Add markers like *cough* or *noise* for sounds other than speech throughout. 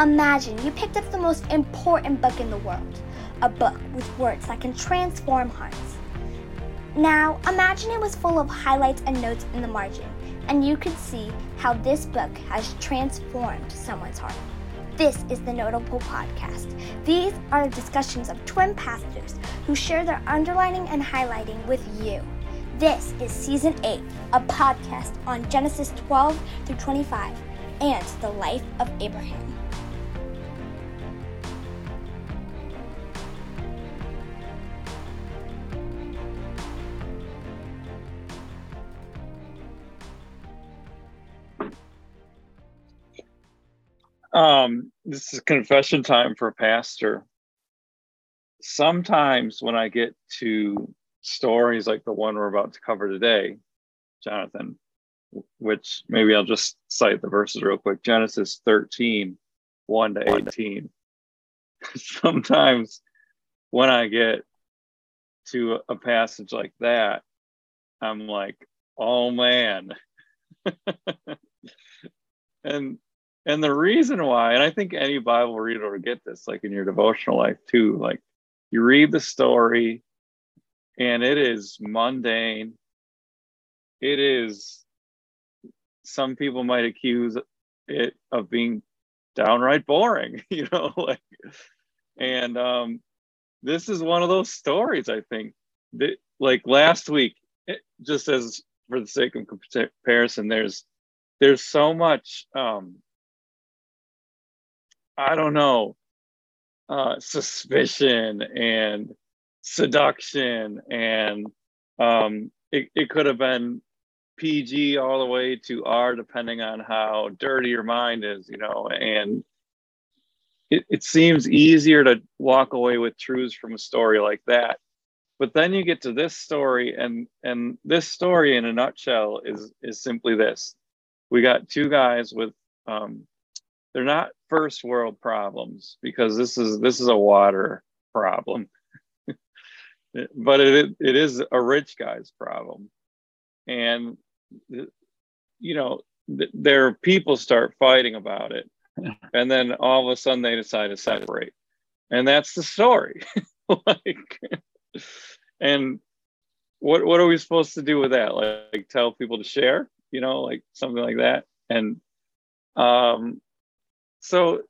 Imagine you picked up the most important book in the world, a book with words that can transform hearts. Now, imagine it was full of highlights and notes in the margin, and you could see how this book has transformed someone's heart. This is the Notable Podcast. These are discussions of twin pastors who share their underlining and highlighting with you. This is Season 8, a podcast on Genesis 12 through 25 and the life of Abraham. This is confession time for a pastor. Sometimes when I get to stories like the one we're about to cover today, Jonathan, which maybe I'll just cite the verses real quick Genesis 13, 1 to 18. *laughs* Sometimes when I get to a passage like that, I'm like, oh man. *laughs* and and the reason why, and I think any Bible reader will get this, like in your devotional life too, like you read the story and it is mundane. It is, some people might accuse it of being downright boring, *laughs* you know, like, and um, this is one of those stories, I think, that, like last week, it, just as for the sake of comparison, there's, there's so much um, I don't know, uh, suspicion and seduction, and um, it, it could have been PG all the way to R, depending on how dirty your mind is, you know, and it, it seems easier to walk away with truths from a story like that. But then you get to this story, and and this story in a nutshell is is simply this: we got two guys with um, they're not first world problems because this is this is a water problem. *laughs* But it it is a rich guy's problem. And you know their people start fighting about it *laughs* and then all of a sudden they decide to separate. And that's the story. *laughs* Like and what what are we supposed to do with that? Like, like tell people to share you know like something like that? And um so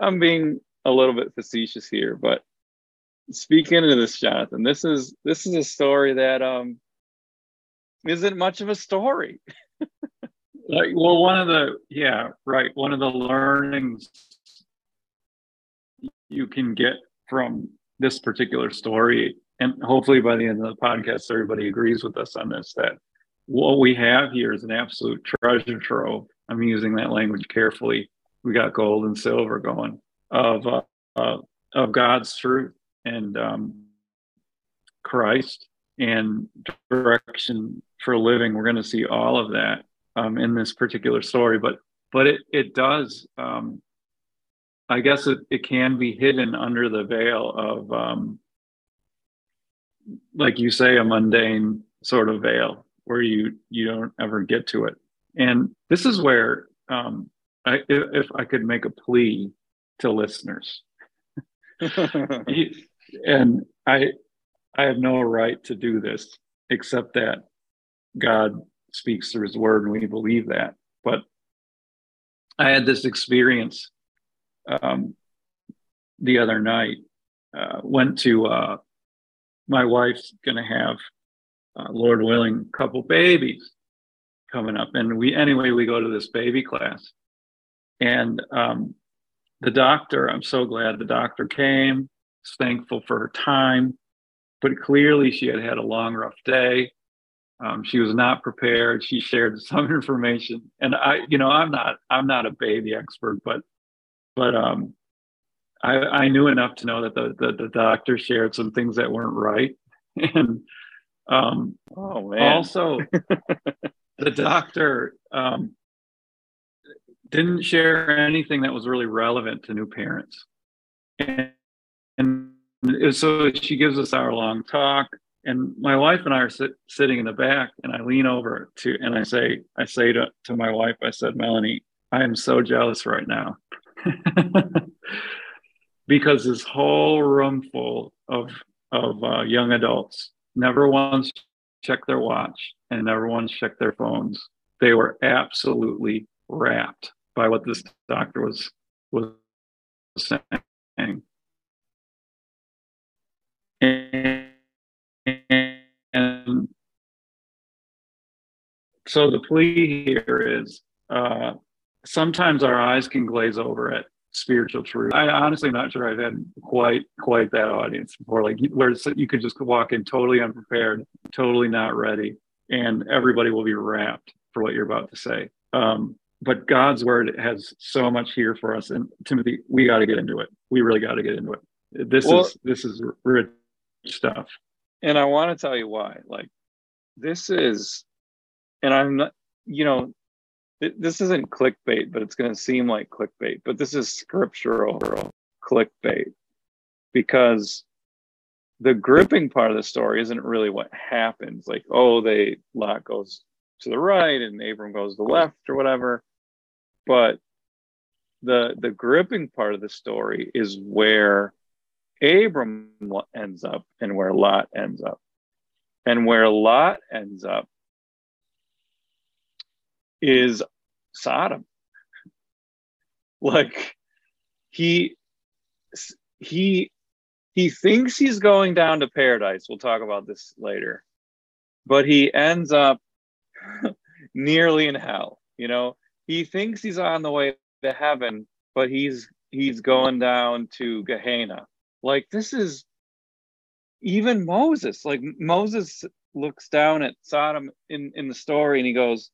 I'm being a little bit facetious here, but speaking into this, Jonathan, this is this is a story that um isn't much of a story. *laughs* like, well, one of the yeah, right. One of the learnings you can get from this particular story, and hopefully by the end of the podcast, everybody agrees with us on this that what we have here is an absolute treasure trove. I'm using that language carefully we got gold and silver going of uh, uh, of God's truth and um, Christ and direction for living. We're going to see all of that um, in this particular story, but but it it does. Um, I guess it, it can be hidden under the veil of, um, like you say, a mundane sort of veil where you you don't ever get to it. And this is where um, I, if I could make a plea to listeners, *laughs* and I, I have no right to do this except that God speaks through His Word, and we believe that. But I had this experience um, the other night. Uh, went to uh, my wife's going to have, uh, Lord willing, a couple babies coming up, and we anyway we go to this baby class, and um, the doctor, I'm so glad the doctor came. thankful for her time, but clearly she had had a long, rough day. Um, she was not prepared. She shared *laughs* some information, and I, you know, I'm not, I'm not a baby expert, but, but um, I, I knew enough to know that the, the, the doctor shared some things that weren't right, *laughs* and um, oh man, also *laughs* the doctor um, didn't share anything that was really relevant to new parents. And, and so she gives us our long talk, and my wife and I are sit, sitting in the back, and I lean over to and I say, I say to, to my wife, I said, Melanie, I am so jealous right now. *laughs* because this whole room full of of uh, young adults never once checked their watch and never once checked their phones. They were absolutely rapt by what this doctor was was saying. And, and so the plea here is uh, sometimes our eyes can glaze over at spiritual truth. I honestly not sure I've had quite quite that audience before, like where you could just walk in totally unprepared, totally not ready, and everybody will be rapt for what you're about to say. Um, but God's word has so much here for us, and Timothy, we got to get into it. We really got to get into it. This well, is this is rich stuff. And I want to tell you why. Like, this is, and I'm not, you know, this isn't clickbait, but it's going to seem like clickbait. But this is scriptural clickbait because the gripping part of the story isn't really what happens. Like, oh, they Lot goes to the right and Abram goes to the left or whatever. But the the gripping part of the story is where Abram ends up and where Lot ends up. And where Lot ends up is Sodom. *laughs* like he he he thinks he's going down to paradise. We'll talk about this later. But he ends up *laughs* nearly in hell, you know. He thinks he's on the way to heaven, but he's he's going down to Gehenna. Like this is even Moses. Like Moses looks down at Sodom in in the story and he goes,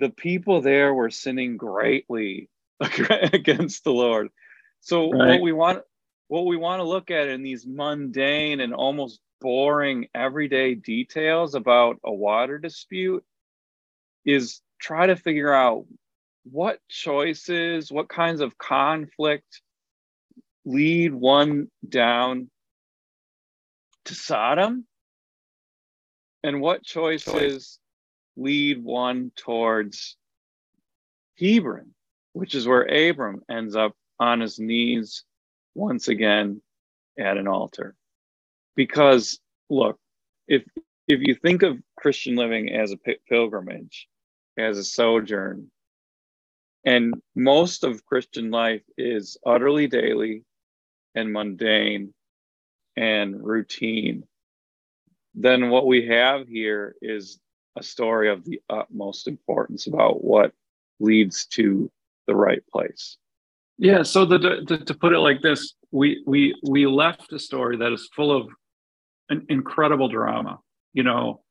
the people there were sinning greatly *laughs* against the Lord. So right. what we want what we want to look at in these mundane and almost boring everyday details about a water dispute is try to figure out what choices, what kinds of conflict lead one down to Sodom and what choices lead one towards Hebron, which is where Abram ends up on his knees once again at an altar. Because look, if if you think of Christian living as a pilgrimage, as a sojourn, and most of Christian life is utterly daily and mundane and routine, then what we have here is a story of the utmost importance about what leads to the right place. Yeah. So the, the, to put it like this, we we we left a story that is full of an incredible drama. You know,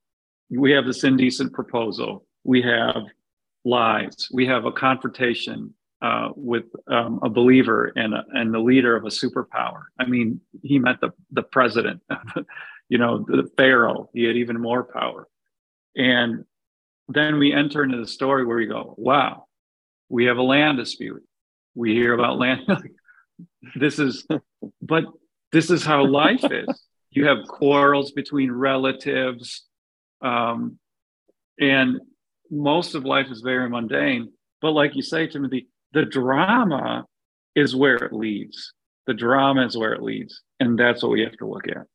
we have this indecent proposal. We have lies. We have a confrontation uh, with um, a believer and a, and the leader of a superpower. I mean, he met the the president. *laughs* you know, the pharaoh. He had even more power. And then we enter into the story where we go, wow, we have a land dispute. We hear about land. *laughs* this is, but this is how life *laughs* is. You have quarrels between relatives. Um, and most of life is very mundane. But like you say, Timothy, the drama is where it leads. The drama is where it leads. And that's what we have to look at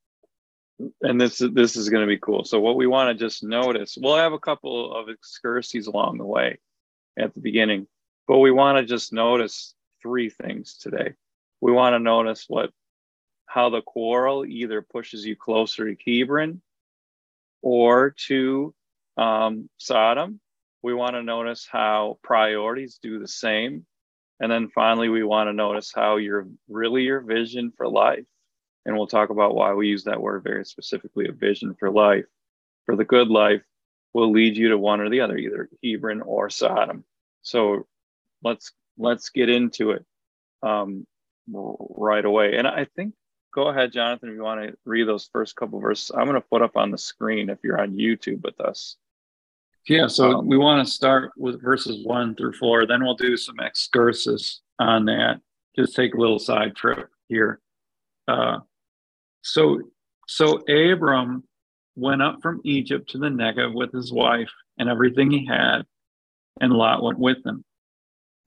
and this is this is going to be cool. So what we want to just notice, we'll have a couple of excursions along the way at the beginning, but we want to just notice three things today. We want to notice what how the quarrel either pushes you closer to Hebron or to um, Sodom. We want to notice how priorities do the same. And then finally, we want to notice how your really your vision for life and we'll talk about why we use that word very specifically a vision for life, for the good life, will lead you to one or the other, either Hebron or Sodom. So let's let's get into it um, right away. And I think go ahead, Jonathan, if you want to read those first couple verses. I'm going to put up on the screen if you're on YouTube with us. Yeah, so um, we want to start with verses one through four. Then we'll do some excursus on that. Just take a little side trip here. Uh, so, so Abram went up from Egypt to the Negev with his wife and everything he had, and Lot went with him.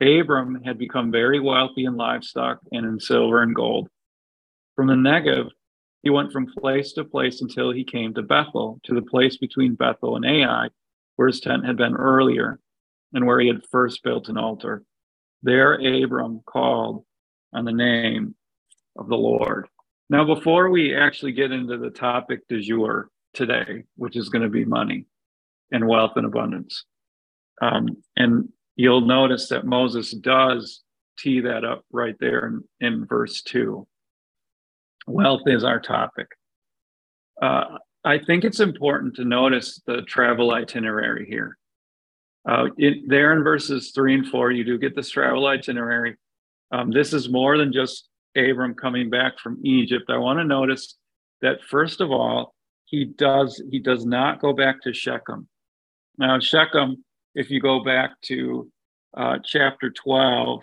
Abram had become very wealthy in livestock and in silver and gold. From the Negev, he went from place to place until he came to Bethel, to the place between Bethel and Ai, where his tent had been earlier and where he had first built an altar. There, Abram called on the name of the Lord. Now, before we actually get into the topic du jour today, which is going to be money and wealth and abundance, um, and you'll notice that Moses does tee that up right there in, in verse 2. Wealth is our topic. Uh, I think it's important to notice the travel itinerary here. Uh, it, there in verses three and four, you do get this travel itinerary. Um, this is more than just Abram coming back from Egypt. I want to notice that first of all, he does he does not go back to Shechem. Now Shechem, if you go back to uh, chapter 12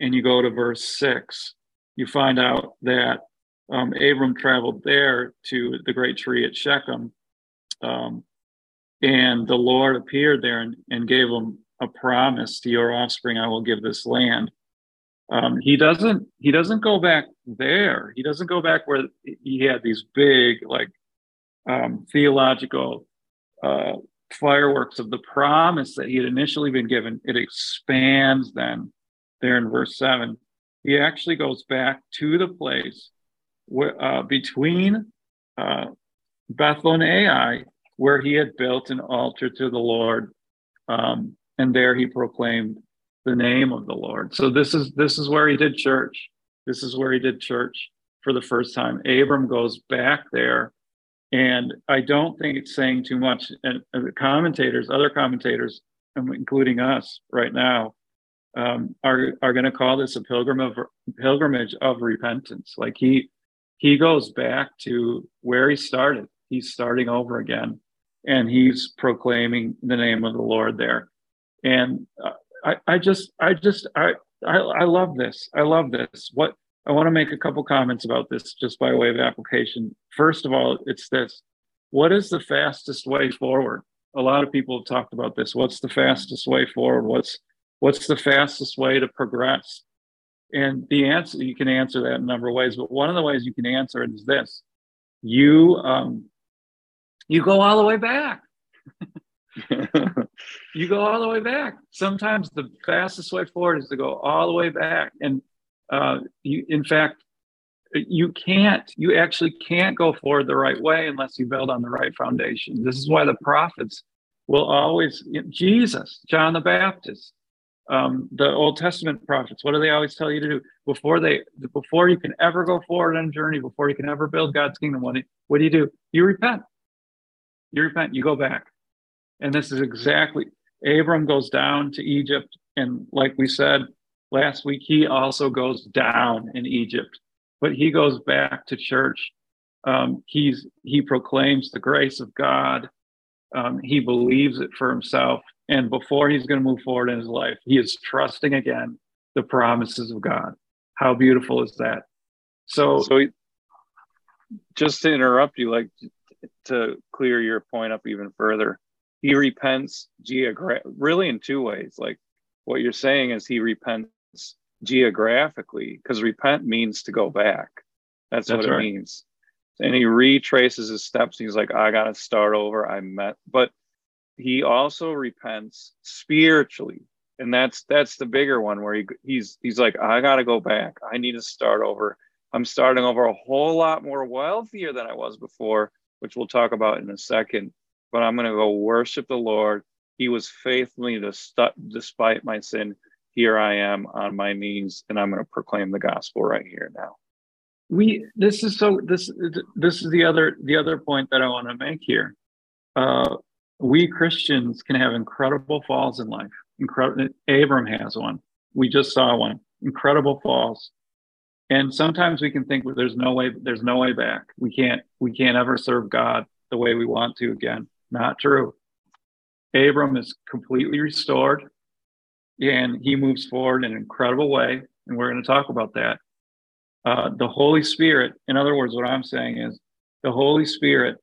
and you go to verse six, you find out that um, Abram traveled there to the great tree at Shechem. Um, and the Lord appeared there and, and gave him a promise to your offspring, I will give this land. Um, he doesn't he doesn't go back there. He doesn't go back where he had these big like um, theological uh, fireworks of the promise that he had initially been given. It expands then there in verse seven. He actually goes back to the place uh, between uh, Bethel and Ai where he had built an altar to the Lord, um, and there he proclaimed the name of the Lord. So this is this is where he did church. This is where he did church for the first time. Abram goes back there, and I don't think it's saying too much. And, the commentators, other commentators, including us right now, um, are are going to call this a pilgrim of pilgrimage of repentance. Like he he goes back to where he started. He's starting over again and he's proclaiming the name of the Lord there. And uh, I, I just, I just, I, I, I love this. I love this. What I want to make a couple comments about this just by way of application. First of all, it's this what is the fastest way forward? A lot of people have talked about this. What's the fastest way forward? What's what's the fastest way to progress? And the answer you can answer that in a number of ways, but one of the ways you can answer it is this: you um, you go all the way back. *laughs* you go all the way back. Sometimes the fastest way forward is to go all the way back. And uh, you, in fact, you can't, you actually can't go forward the right way unless you build on the right foundation. This is why the prophets will always, Jesus, John the Baptist, um, the Old Testament prophets, what do they always tell you to do before they, before you can ever go forward on a journey, before you can ever build God's kingdom? What do, what do you do? You repent you repent, you go back. And this is exactly, Abram goes down to Egypt. And like we said last week, he also goes down in Egypt, but he goes back to church. Um, he's, he proclaims the grace of God. Um, he believes it for himself. And before he's going to move forward in his life, he is trusting again the promises of God. How beautiful is that? So, so he, just to interrupt you, like to clear your point up even further, he repents geogra- really in two ways. Like what you're saying is he repents geographically because repent means to go back. That's, That's what right. it means. And he retraces his steps. He's like, I got to start over. I met, but he also repents spiritually. And that's that's the bigger one where he, he's he's like, I got to go back. I need to start over. I'm starting over a whole lot more wealthier than I was before which we'll talk about in a second. But I'm to go worship the Lord. He was faithfully to st- despite my sin. Here I am on my knees, and I'm going to proclaim the gospel right here now. We this is so this this is the other the other point that I want to make here. Uh, we Christians can have incredible falls in life. Incredible. Abram has one. We just saw one. Incredible falls and sometimes we can think well, there's no way there's no way back we can't we can't ever serve god the way we want to again not true abram is completely restored and he moves forward in an incredible way and we're going to talk about that uh, the holy spirit in other words what i'm saying is the holy spirit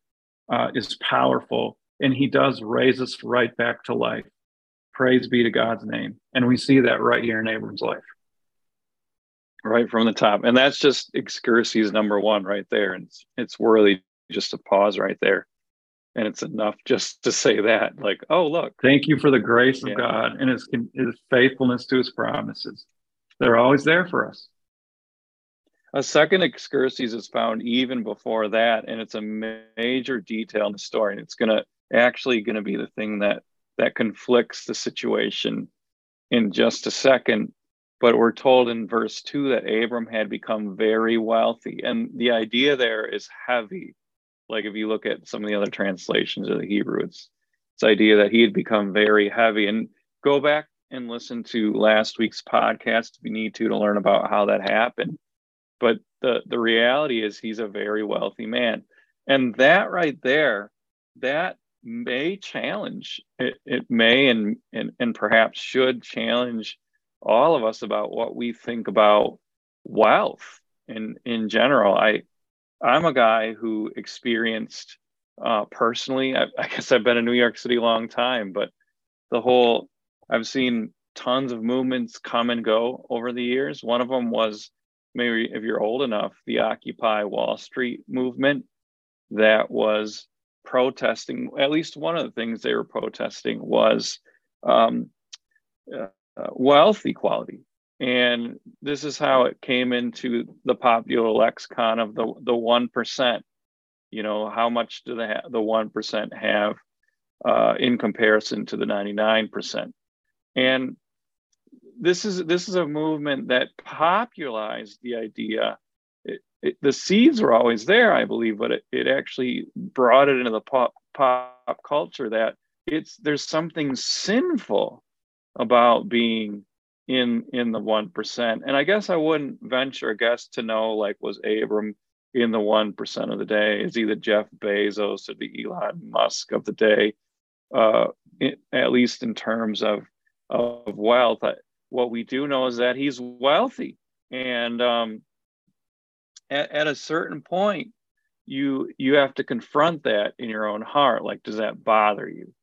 uh, is powerful and he does raise us right back to life Praise be to God's name. And we see that right here in Abram's life. Right from the top. And that's just excursus number one right there. And it's, it's worthy just to pause right there. And it's enough just to say that, like, oh, look. Thank you for the grace of yeah. God and his, his faithfulness to his promises. They're always there for us. A second excursus is found even before that, and it's a major detail in the story. And it's going to actually going to be the thing that that conflicts the situation in just a second. But we're told in verse two that Abram had become very wealthy. And the idea there is heavy. Like if you look at some of the other translations of the Hebrew, it's this idea that he had become very heavy. And go back and listen to last week's podcast if you need to to learn about how that happened. But the, the reality is he's a very wealthy man. And that right there, that may challenge it, it may and, and and perhaps should challenge all of us about what we think about wealth in in general i i'm a guy who experienced uh, personally I, I guess i've been in new york city a long time but the whole i've seen tons of movements come and go over the years one of them was maybe if you're old enough the occupy wall street movement that was protesting, at least one of the things they were protesting was um, uh, wealth equality. And this is how it came into the popular lexicon of the, the 1%. You know, how much do the, the 1% have uh, in comparison to the 99%? And this is this is a movement that popularized the idea it, the seeds were always there, I believe, but it, it actually brought it into the pop, pop culture that it's there's something sinful about being in in the one percent. And I guess I wouldn't venture a guess to know like was Abram in the one percent of the day? Is he the Jeff Bezos or the Elon Musk of the day? Uh, it, at least in terms of of wealth, what we do know is that he's wealthy, and um, at, at a certain point you you have to confront that in your own heart. Like does that bother you?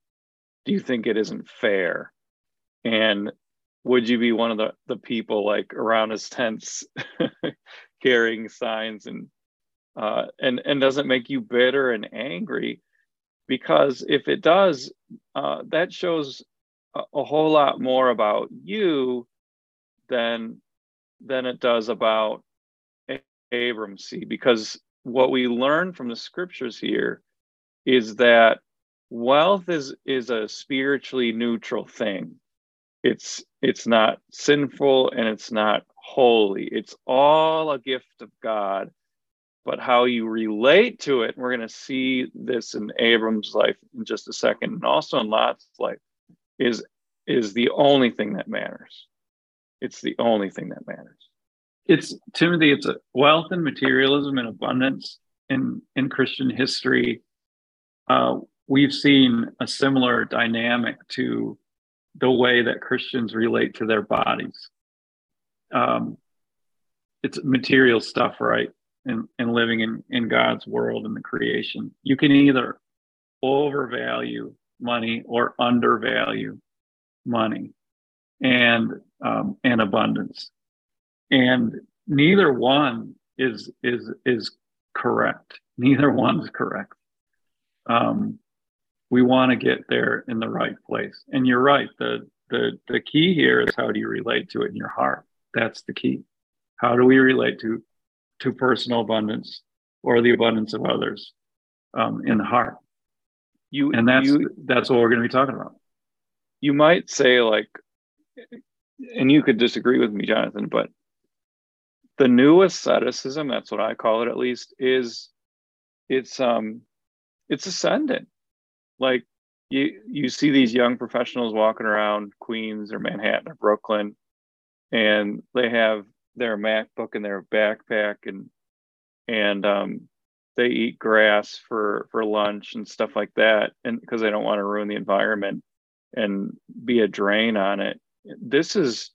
Do you think it isn't fair? And would you be one of the, the people like around his tents *laughs* carrying signs and uh, and and does it make you bitter and angry? Because if it does uh, that shows a, whole lot more about you than than it does about Abram see? Because what we learn from the scriptures here is that wealth is is a spiritually neutral thing. It's it's not sinful and it's not holy. It's all a gift of God. But how you relate to it, we're going to see this in Abram's life in just a second, and also in Lot's life, is is the only thing that matters. It's the only thing that matters it's Timothy, it's wealth and materialism and abundance in in Christian history. Uh, we've seen a similar dynamic to the way that Christians relate to their bodies. Um, it's material stuff, right? And and living in in God's world and the creation, you can either overvalue money or undervalue money and um, and abundance and neither one is is is correct. Neither one is correct. Um, we want to get there in the right place. And you're right. The the the key here is how do you relate to it in your heart? That's the key. How do we relate to to personal abundance or the abundance of others um, in the heart? You and that's you, that's what we're going to be talking about. You might say like, and you could disagree with me, Jonathan, but the new asceticism that's what i call it at least is it's um it's ascendant like you you see these young professionals walking around queens or manhattan or brooklyn and they have their macbook in their backpack and and um they eat grass for for lunch and stuff like that and because they don't want to ruin the environment and be a drain on it. This is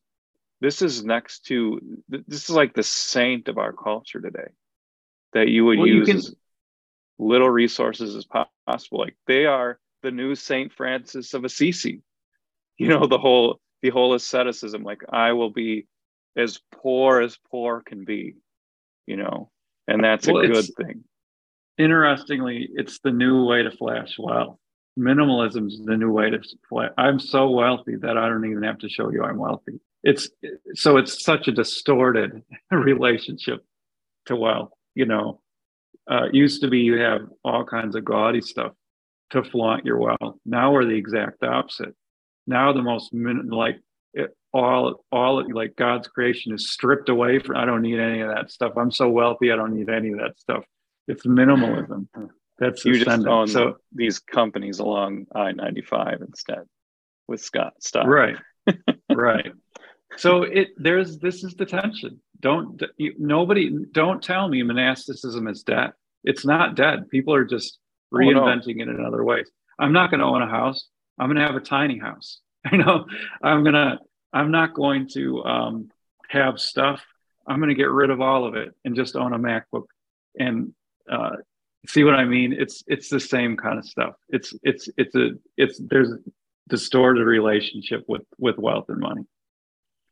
this is next to this is like the saint of our culture today that you would well, use you can, as little resources as possible. Like they are the new saint francis of assisi. You know the whole the whole asceticism like i will be as poor as poor can be you know? And that's well, a good thing interestingly it's the new way to flash wealth. Minimalism is the new way to flash. I'm so wealthy that i don't even have to show you i'm wealthy. It's so it's such a distorted *laughs* relationship to wealth you know. Uh, used to be you have all kinds of gaudy stuff to flaunt your wealth. Now we're the exact opposite. Now the most like it, all all like god's creation is stripped away from i don't need any of that stuff. I'm so wealthy i don't need any of that stuff it's minimalism. That's you just own so these companies along i-95 instead with scott stock. Right. *laughs* Right. So it there's this is the tension. Don't you, nobody don't tell me monasticism is dead it's not dead people are just reinventing oh, no. it in other ways. I'm not going to own a house. I'm going to have a tiny house. *laughs* I know. I'm going to, I'm not going to um, have stuff. I'm going to get rid of all of it and just own a MacBook and uh, see what I mean. It's, it's the same kind of stuff. It's, it's, it's a, it's, there's distorted relationship with, with wealth and money.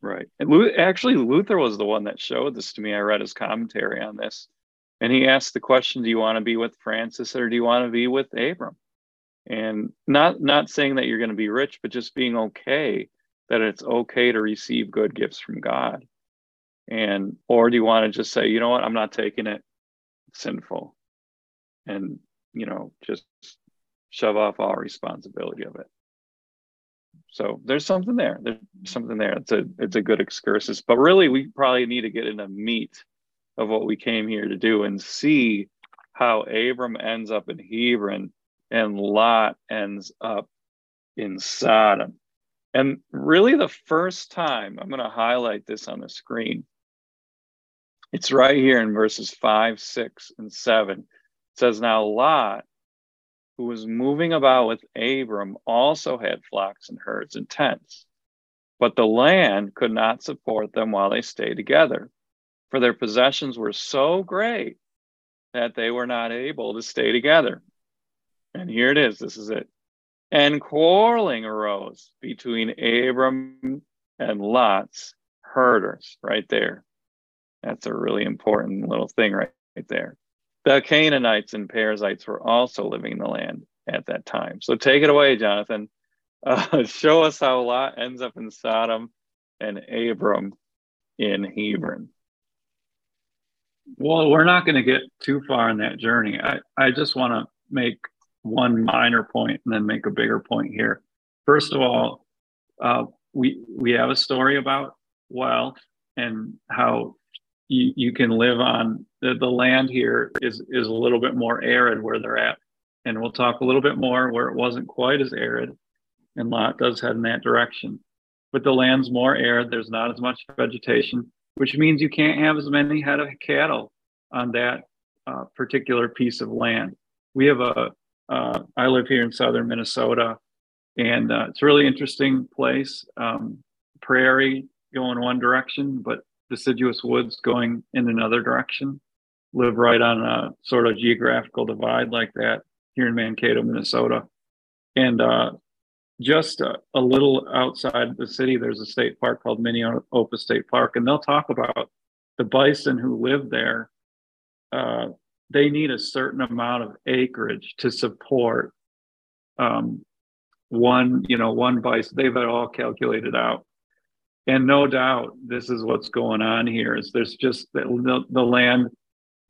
Right. And Luther, actually, Luther was the one that showed this to me. I read his commentary on this. And he asked the question Do you want to be with Francis or do you want to be with Abram? and not not saying that you're going to be rich but just being okay that it's okay to receive good gifts from god and or do you want to just say you know what i'm not taking it sinful and you know just shove off all responsibility of it so there's something there there's something there it's a it's a good excursus but really we probably need to get in a meat of what we came here to do and see how abram ends up in hebron and Lot ends up in Sodom. And really, the first time, I'm going to highlight this on the screen. It's right here in verses 5, 6, and 7. It says, Now Lot, who was moving about with Abram, also had flocks and herds and tents. But the land could not support them while they stayed together, for their possessions were so great that they were not able to stay together. And here it is. This is it. And quarreling arose between Abram and Lot's herders, right there. That's a really important little thing right, right there. The Canaanites and Perizzites were also living in the land at that time. So take it away, Jonathan. *laughs* Uh, show us how Lot ends up in Sodom and Abram in Hebron. Well, we're not going to get too far in that journey. I, I just want to make one minor point and then make a bigger point here. First of all, uh, we we have a story about wealth and how you, you can live on the, the land here is is a little bit more arid where they're at. And we'll talk a little bit more where it wasn't quite as arid. And Lot does head in that direction. But the land's more arid, there's not as much vegetation, which means you can't have as many head of cattle on that uh, particular piece of land. We have a, uh, I live here in southern Minnesota, and uh, it's a really interesting place. Um, prairie going one direction, but deciduous woods going in another direction. Live right on a sort of geographical divide like that here in Mankato, Minnesota. And uh, just a, a, little outside the city, there's a state park called Minneopa State Park, and they'll talk about the bison who live there uh, they need a certain amount of acreage to support um, one, you know, one bison. They've all calculated out. And no doubt, this is what's going on here. Is there's just the, the land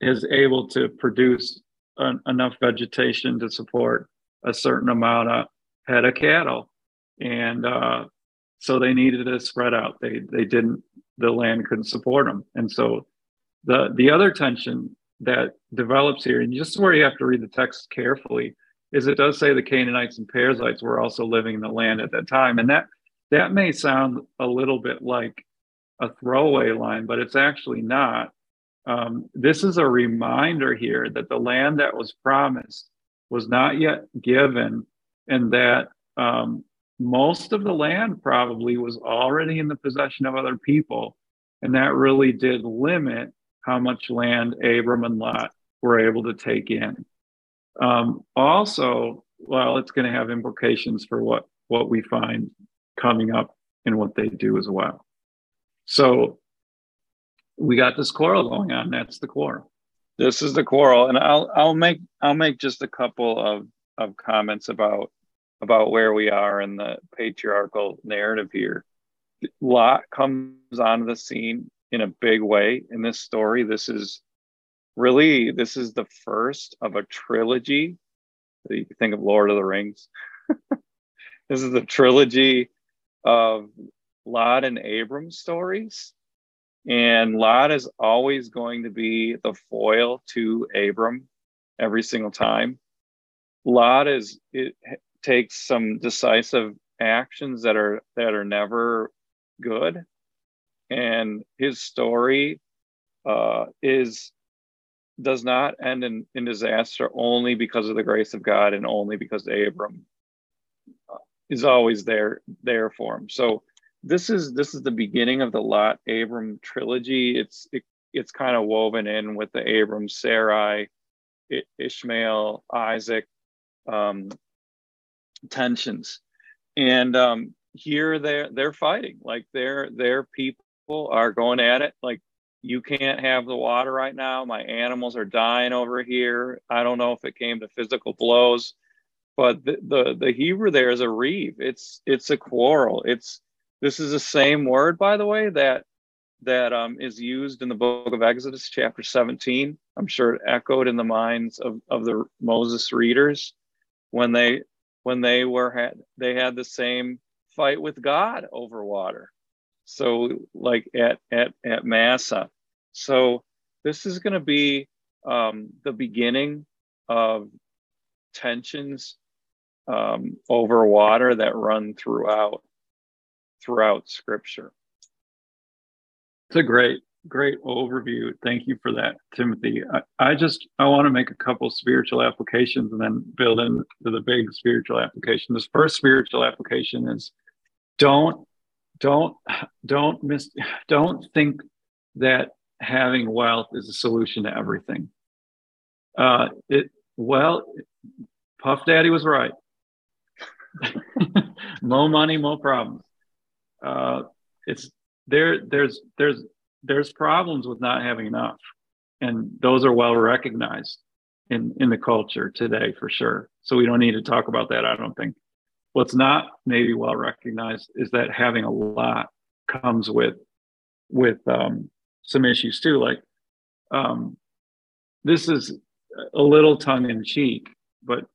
is able to produce an, enough vegetation to support a certain amount of head of cattle, and uh, so they needed to spread out. They they didn't. The land couldn't support them, and so the the other tension that develops here, and just where you have to read the text carefully, is it does say the Canaanites and Perizzites were also living in the land at that time, and that that may sound a little bit like a throwaway line, but it's actually not. Um, this is a reminder here that the land that was promised was not yet given, and that um, most of the land probably was already in the possession of other people. And that really did limit how much land Abram and Lot were able to take in. Um, also, well, it's going to have implications for what what we find coming up in what they do as well. So we got this quarrel going on. That's the quarrel. This is the quarrel, and I'll I'll make I'll make just a couple of of comments about about where we are in the patriarchal narrative here. Lot comes onto the scene in a big way in this story. This is really this is the first of a trilogy. You think of Lord of the Rings. *laughs* this is the trilogy of Lot and Abram stories. And Lot is always going to be the foil to Abram every single time. Lot is it takes some decisive actions that are that are never good, and his story uh, is does not end in, in disaster only because of the grace of God and only because Abram is always there there for him. So this is this is the beginning of the Lot Abram trilogy. It's it, it's kind of woven in with the Abram Sarai, Ishmael, Isaac um, tensions, and um, here they're they're fighting like their their people are going at it like you can't have the water right now. My animals are dying over here. I don't know if it came to physical blows, but the the, the Hebrew there is a reeve. It's it's a quarrel. It's this is the same word, by the way, that that um, is used in the book of Exodus, chapter 17. I'm sure it echoed in the minds of, of the Moses readers when they when they were had they had the same fight with God over water. So like at at at Massah. So this is going to be um, the beginning of tensions um, over water that run throughout throughout Scripture. It's a great great overview. Thank you for that, Timothy. I, I, just I want to make a couple spiritual applications and then build into the big spiritual application. This first spiritual application is don't don't don't miss *sighs* don't think that having wealth is a solution to everything. Uh, it well, Puff Daddy was right. *laughs* more money, more problems. Uh, it's there. There's there's there's problems with not having enough, and those are well recognized in in the culture today for sure. So we don't need to talk about that. I don't think. What's not maybe well recognized is that having a lot comes with with um, some issues too. Like um, this is a little tongue in cheek, but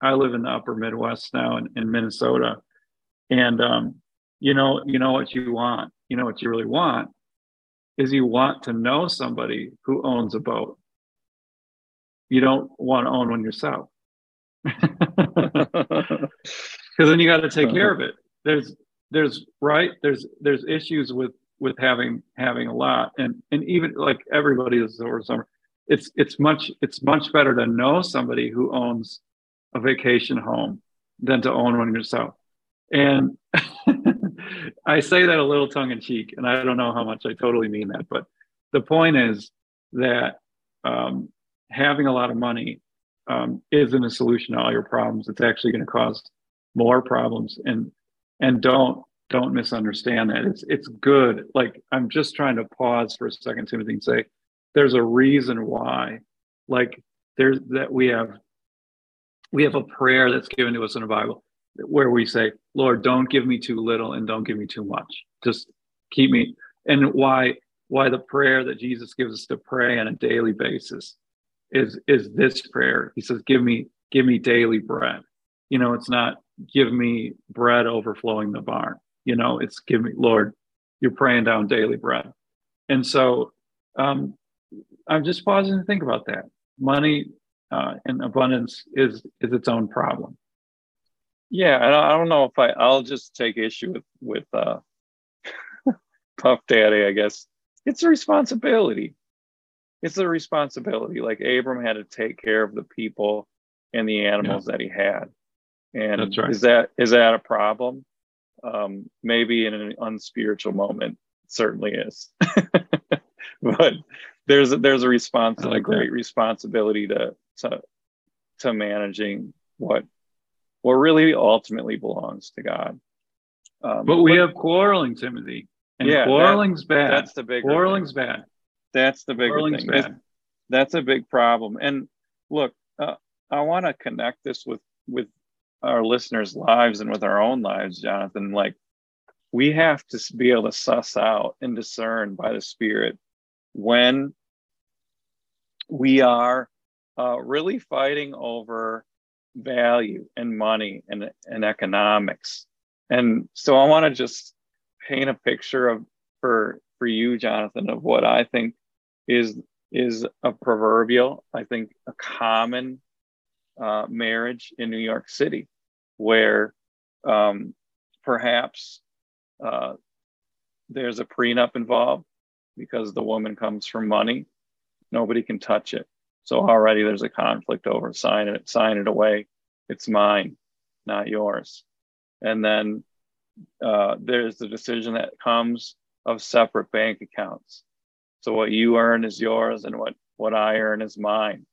I live in the upper Midwest now in, in Minnesota, and um, you know, you know what you want. You know what you really want is you want to know somebody who owns a boat. You don't want to own one yourself. *laughs* Because then you got to take care of it. There's there's right there's there's issues with with having having a lot and and even like everybody is over summer it's it's much it's much better to know somebody who owns a vacation home than to own one yourself and *laughs* I say that a little tongue in cheek, and I don't know how much I totally mean that, but the point is that um, having a lot of money um, isn't a solution to all your problems. It's actually going to cause more problems, and and don't don't misunderstand that. It's it's good. Like I'm just trying to pause for a second, Timothy, and say there's a reason why. Like there's that we have we have a prayer that's given to us in the Bible where we say, Lord, don't give me too little and don't give me too much. Just keep me. And why why the prayer that Jesus gives us to pray on a daily basis is is this prayer. He says, Give me, give me daily bread. You know, it's not give me bread overflowing the barn. You know, it's give me, Lord, you're praying down daily bread. And so um, I'm just pausing to think about that. Money uh, and abundance is is its own problem. Yeah, and I don't know if I I'll just take issue with with uh *laughs* Puff Daddy, I guess. It's a responsibility. It's a responsibility. Like Abram had to take care of the people and the animals yeah. that he had. And right. is that is that a problem? Um, maybe in an unspiritual moment, certainly is. *laughs* but there's a, there's a response, like a great responsibility to to to managing what what really ultimately belongs to God. Um, but we but, have quarreling, Timothy, and yeah, quarreling's that, bad. That's the big quarreling's thing. bad. That's the big thing. Bad. That's a big problem. And look, uh, I want to connect this with with our listeners' lives and with our own lives, Jonathan. Like we have to be able to suss out and discern by the Spirit when we are uh, really fighting over value and money and, and economics. And so I want to just paint a picture of for for you, Jonathan, of what I think is is a proverbial, I think a common uh, marriage in New York City, where um, perhaps uh, there's a prenup involved because the woman comes from money. Nobody can touch it. So already there's a conflict over sign it, sign it away. It's mine, not yours. And then uh, there's the decision that comes of separate bank accounts. So what you earn is yours, and what what I earn is mine.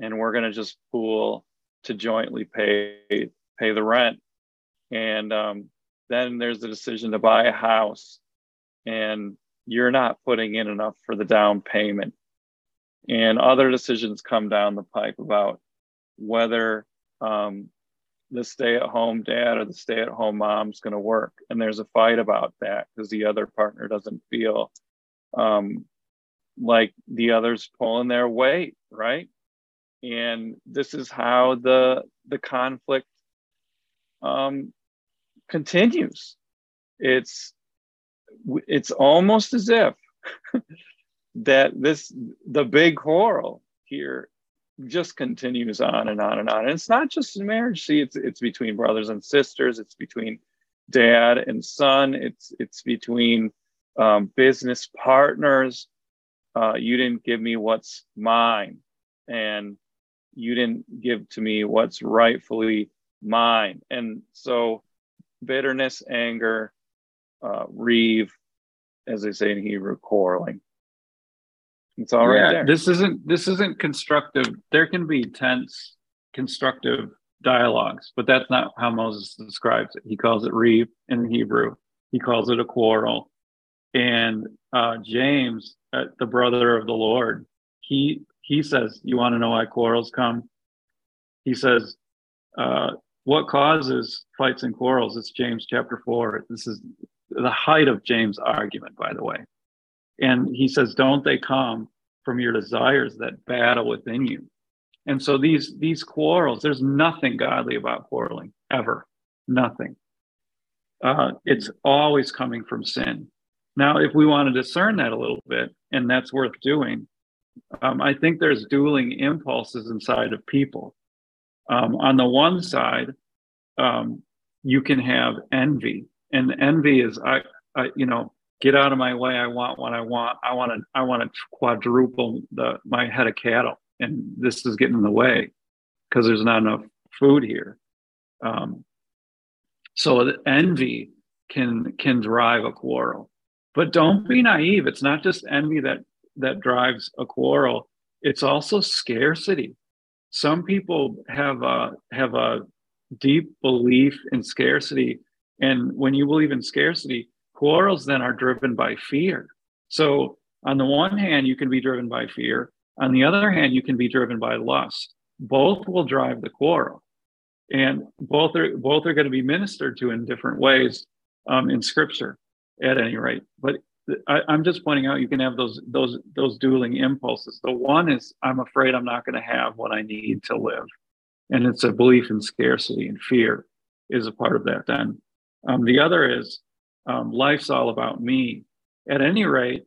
And we're gonna just pool to jointly pay pay the rent. And um, then there's the decision to buy a house, and you're not putting in enough for the down payment. And other decisions come down the pipe about whether um, the stay at home dad or the stay at home mom's going to work. And there's a fight about that because the other partner doesn't feel um, like the other's pulling their weight, right? And this is how the the conflict um, continues. It's it's almost as if *laughs* that this the big quarrel here just continues on and on and on. And it's not just in marriage. See, it's it's between brothers and sisters. It's between dad and son. It's it's between um, business partners. Uh, you didn't give me what's mine, and you didn't give to me what's rightfully mine. And so, bitterness, anger, uh, reeve, as they say in Hebrew, quarreling. It's all right yeah, there. This isn't this isn't constructive. There can be tense, constructive dialogues, but that's not how Moses describes it. He calls it reeve in Hebrew. He calls it a quarrel. And uh, James, uh, the brother of the Lord, he he says, "You want to know why quarrels come?" He says, uh, "What causes fights and quarrels?" It's James chapter four. This is the height of James' argument, by the way. And he says, Don't they come from your desires that battle within you? And so these these quarrels, there's nothing godly about quarreling ever, nothing. Uh, it's always coming from sin. Now, if we want to discern that a little bit, and that's worth doing, um, I think there's dueling impulses inside of people. Um, on the one side, um, you can have envy, and envy is, I, I, you know, get out of my way. I want what I want. I want to I want to quadruple the my head of cattle, and this is getting in the way because there's not enough food here. Um, so envy can can drive a quarrel, but don't be naive. It's not just envy that that drives a quarrel. It's also scarcity. Some people have a have a deep belief in scarcity, and when you believe in scarcity, Quarrels then are driven by fear. So, on the one hand, you can be driven by fear. On the other hand, you can be driven by lust. Both will drive the quarrel, and both are both are going to be ministered to in different ways um, in Scripture, at any rate. But I, I'm just pointing out you can have those those those dueling impulses. The one is I'm afraid I'm not going to have what I need to live, and it's a belief in scarcity and fear is a part of that. Then um, the other is um, life's all about me. At any rate,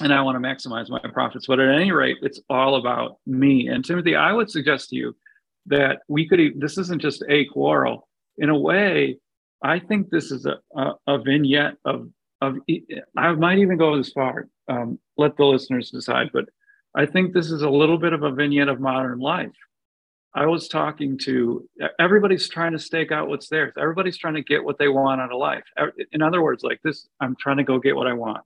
and I want to maximize my profits, but at any rate, it's all about me. And Timothy, I would suggest to you that we could, this isn't just a quarrel. In a way, I think this is a, a, a vignette of, of, I might even go this far, um, let the listeners decide, but I think this is a little bit of a vignette of modern life. I was talking to everybody's trying to stake out what's theirs. Everybody's trying to get what they want out of life. In other words, like this, I'm trying to go get what I want.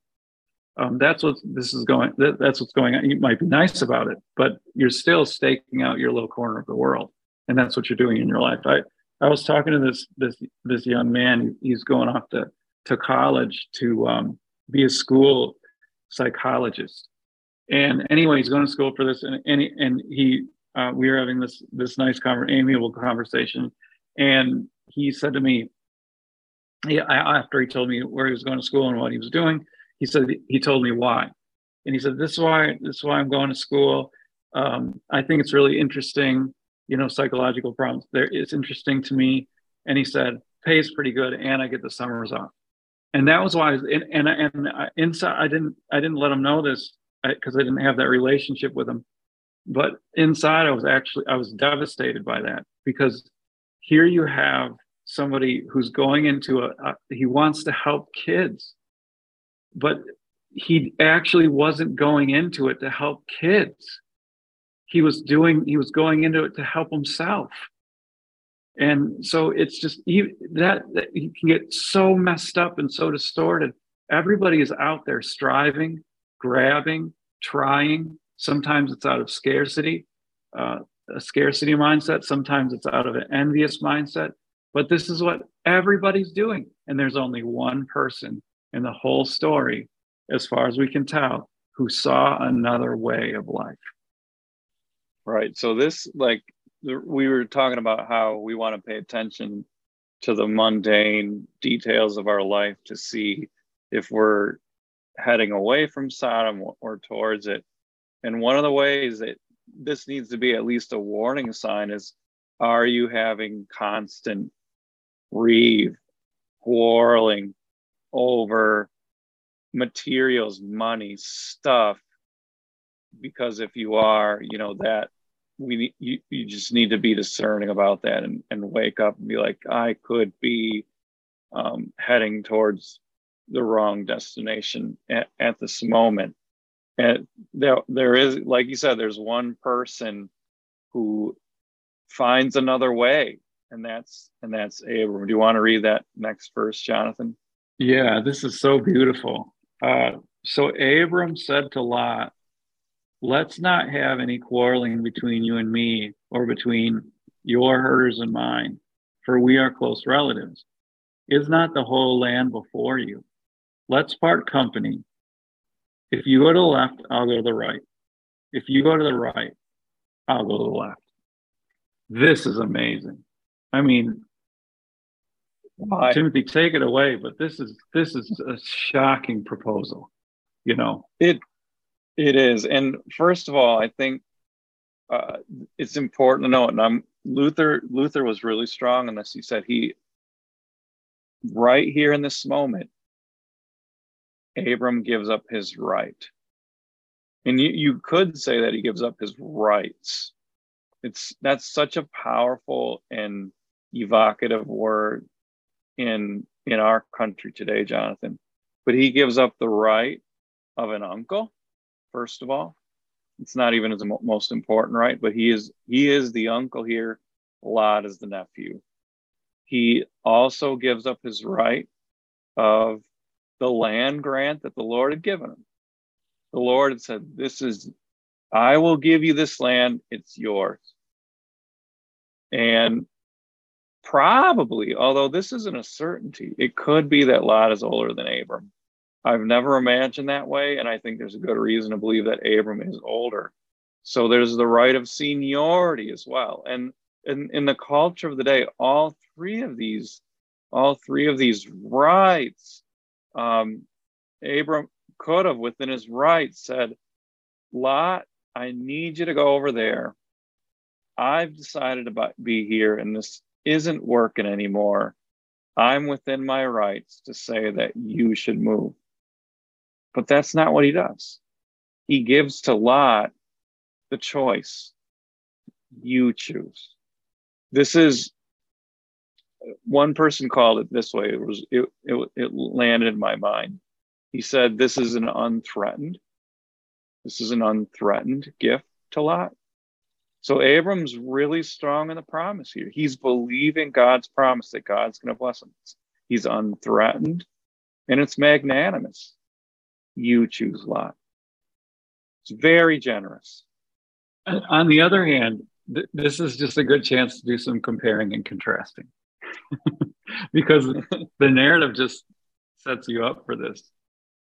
Um, that's what this is going. That, that's what's going on. You might be nice about it, but you're still staking out your little corner of the world, and that's what you're doing in your life. I I was talking to this this this young man. He's going off to to college to um, be a school psychologist. And anyway, he's going to school for this, and and, and he uh, we were having this this nice conver- amiable conversation, and he said to me, yeah, after he told me where he was going to school and what he was doing, he said he told me why, and he said this is why this is why I'm going to school. Um, I think it's really interesting you know, psychological problems. There, it's interesting to me. And he said, pays pretty good, and I get the summers off. And that was why, and and, and I, inside, I didn't, I didn't let him know this because I, I didn't have that relationship with him. But inside, I was actually, I was devastated by that because here you have somebody who's going into a, a he wants to help kids, but he actually wasn't going into it to help kids. He was doing he was going into it to help himself. And so it's just he, that, that he can get so messed up and so distorted. Everybody is out there striving grabbing trying sometimes it's out of scarcity uh, a scarcity mindset sometimes it's out of an envious mindset but this is what everybody's doing and there's only one person in the whole story as far as we can tell who saw another way of life Right. So this like we were talking about how we want to pay attention to the mundane details of our life to see if we're heading away from Sodom or towards it. And one of the ways that this needs to be at least a warning sign is are you having constant reeve, quarreling over materials, money, stuff, because if you are, you know, that we you, you just need to be discerning about that and, and wake up and be like, I could be um, heading towards the wrong destination at, at this moment. And there, there is, like you said, there's one person who finds another way, and that's and that's Abram. Do you want to read that next verse, Jonathan? Yeah, this is so beautiful. Uh, so Abram said to Lot, let's not have any quarreling between you and me or between your herders and mine, for we are close relatives. Is not the whole land before you? Let's part company. If you go to the left, I'll go to the right. If you go to the right, I'll go to the left. This is amazing. I mean, Why? Timothy, take it away. But this is this is a shocking proposal. You know, it it is, and first of all, I think uh, it's important to know. And I'm Luther. Luther was really strong in this. He said he, right here in this moment, Abram gives up his right, and you you could say that he gives up his rights. It's that's such a powerful and evocative word in in our country today, Jonathan. But he gives up the right of an uncle first of all. It's not even his most important right, but he is he is the uncle here. Lot is the nephew. He also gives up his right of the land grant that the Lord had given him. The Lord had said, This is, I will give you this land, it's yours. And probably, although this isn't a certainty, it could be that Lot is older than Abram. I've never imagined that way, and I think there's a good reason to believe that Abram is older. So there's the right of seniority as well. And in, in the culture of the day, all three of these, all three of these rights, um, Abram could have, within his rights, said, Lot, I need you to go over there. I've decided to be here, and this isn't working anymore. I'm within my rights to say that you should move. But that's not what he does. He gives to Lot the choice. You choose. This is one person called it this way. It was it, it, it landed in my mind. He said, This is an unthreatened. This is an unthreatened gift to Lot. So Abram's really strong in the promise here. He's believing God's promise that God's going to bless him. He's unthreatened and it's magnanimous you choose Lot. It's very generous. On the other hand, th- this is just a good chance to do some comparing and contrasting *laughs* because the narrative just sets you up for this.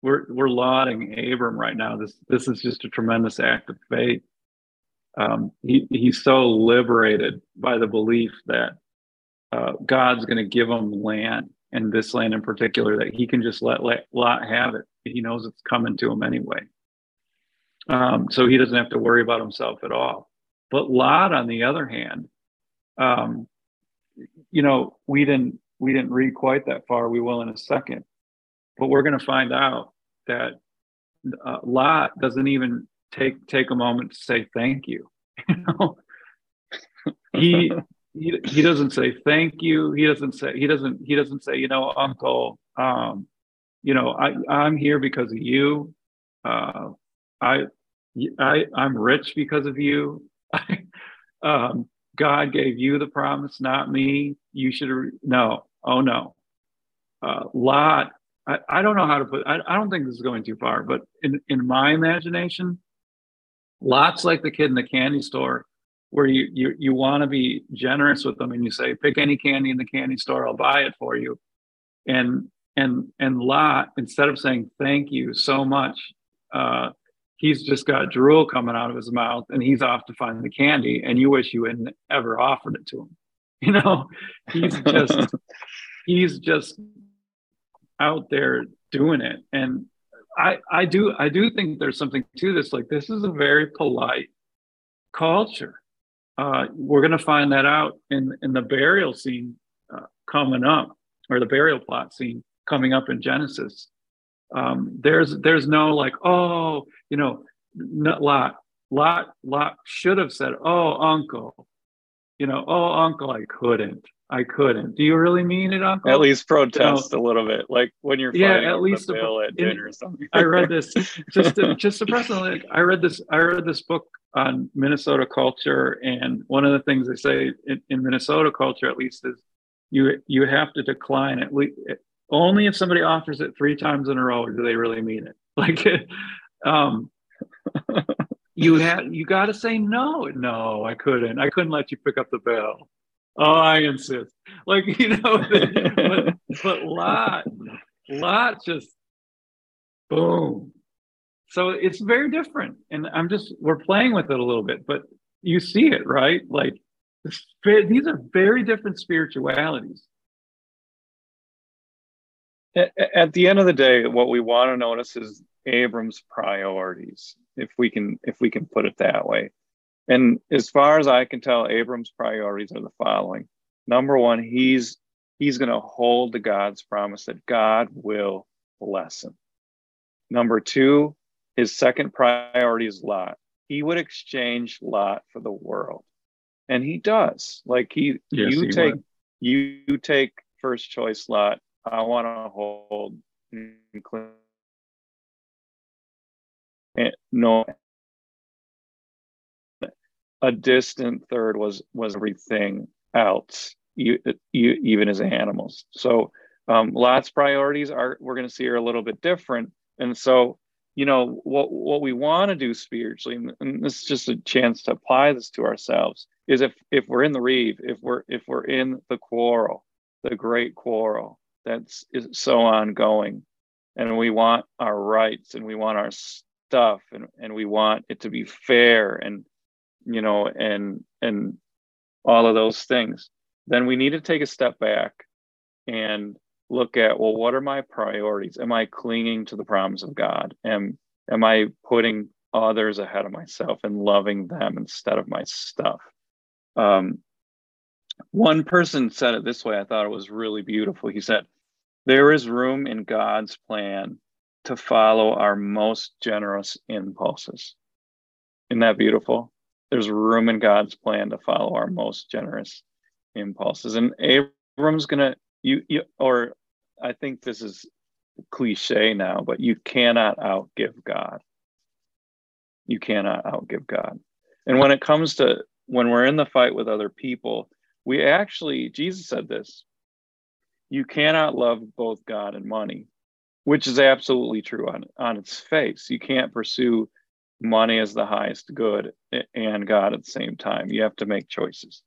We're we're lauding Abram right now. This this is just a tremendous act of faith. Um, he he's so liberated by the belief that uh, God's going to give him land, and this land in particular, that he can just let, let Lot have it. He knows it's coming to him anyway. Um, so he doesn't have to worry about himself at all. But Lot, on the other hand, um, you know, we didn't we didn't read quite that far. We will in a second, but we're going to find out that uh, Lot doesn't even take take a moment to say thank you. *laughs* You know, he he he doesn't say thank you. He doesn't say he doesn't he doesn't say you know Uncle, um, you know I I'm here because of you. Uh, I I I'm rich because of you. *laughs* um, God gave you the promise, not me. You should no. Oh no. Uh, Lot. I, I don't know how to put. I, I don't think this is going too far, but in in my imagination, Lot's like the kid in the candy store where you you you want to be generous with them and you say pick any candy in the candy store i'll buy it for you and and and lot instead of saying thank you so much uh, he's just got drool coming out of his mouth and he's off to find the candy and you wish you hadn't ever offered it to him. *laughs* You know he's just *laughs* he's just out there doing it. And i i do i do think there's something to this like this is a very polite culture. Uh, we're going to find that out in in the burial scene uh, coming up, or the burial plot scene coming up in Genesis. Um, there's there's no like oh you know not Lot Lot Lot should have said oh uncle, you know oh uncle I couldn't I couldn't. Do you really mean it, Uncle? At least protest you know, a little bit, like when you're yeah. At least the bill at dinner or something. I read this *laughs* just to, just surprisingly. I read this. I read this book on Minnesota culture, and one of the things they say in, in Minnesota culture, at least, is you you have to decline at least only if somebody offers it three times in a row do they really mean it. *laughs* Like, um, *laughs* you have you got to say no. No, I couldn't. I couldn't let you pick up the bill. Oh, I insist. Like *laughs* you know, but, but Lot, Lot just boom. So it's very different, and I'm just we're playing with it a little bit, but you see it right. Like these are very different spiritualities. At the end of the day, what we want to notice is Abram's priorities, if we can if we can put it that way. And as far as I can tell, Abram's priorities are the following. Number one, he's he's going to hold to God's promise that God will bless him. Number two, his second priority is Lot. He would exchange Lot for the world. And he does. Like he yes, you he take would. you take first choice Lot. I want to hold no a distant third was was everything else, you, you, even as animals. So um, Lot's priorities are we're going to see are a little bit different, and so you know what what we want to do spiritually, and this is just a chance to apply this to ourselves. Is if if we're in the reeve, if we're if we're in the quarrel, the great quarrel that's is so ongoing, and we want our rights and we want our stuff and, and we want it to be fair and you know, and and all of those things, then we need to take a step back and look at well, what are my priorities? Am I clinging to the promise of God? Am am I putting others ahead of myself and loving them instead of my stuff? Um, one person said it this way. I thought it was really beautiful. He said, There is room in God's plan to follow our most generous impulses. Isn't that beautiful? there's room in God's plan to follow our most generous impulses. And Abram's gonna you, you or I think this is cliche now, but you cannot outgive God. You cannot outgive God. And when it comes to when we're in the fight with other people, we actually, Jesus said this you cannot love both God and money, which is absolutely true on, on its face. You can't pursue money as the highest good and God at the same time. You have to make choices.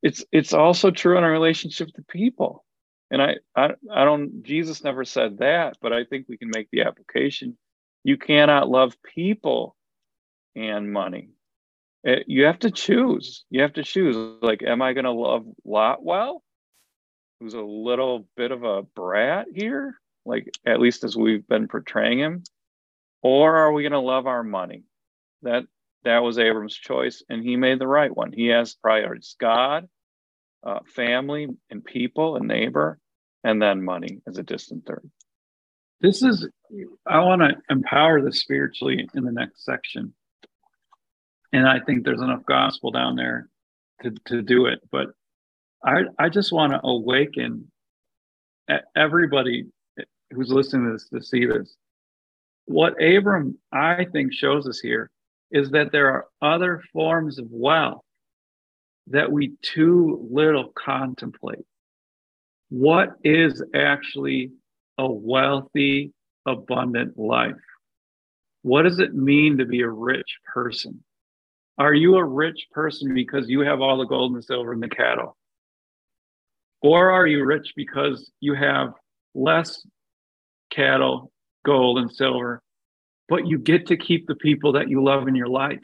It's it's also true in our relationship to people. And I, I I don't Jesus never said that, but I think we can make the application. You cannot love people and money. It, eh, you have to choose. You have to choose. Like, am I going to love Lot well, who's a little bit of a brat here? Like, at least as we've been portraying him, or are we going to love our money? That that was Abram's choice, and he made the right one. He has priorities: God, uh, family, and people, and neighbor, and then money as a distant third. This is. I want to empower this spiritually in the next section, and I think there's enough gospel down there to to do it. But I I just want to awaken everybody who's listening to this to see this what Abram, I think, shows us here is that there are other forms of wealth that we too little contemplate. What is actually a wealthy, abundant life? What does it mean to be a rich person? Are you a rich person because you have all the gold and silver and the cattle? Or are you rich because you have less cattle gold and silver, but you get to keep the people that you love in your life.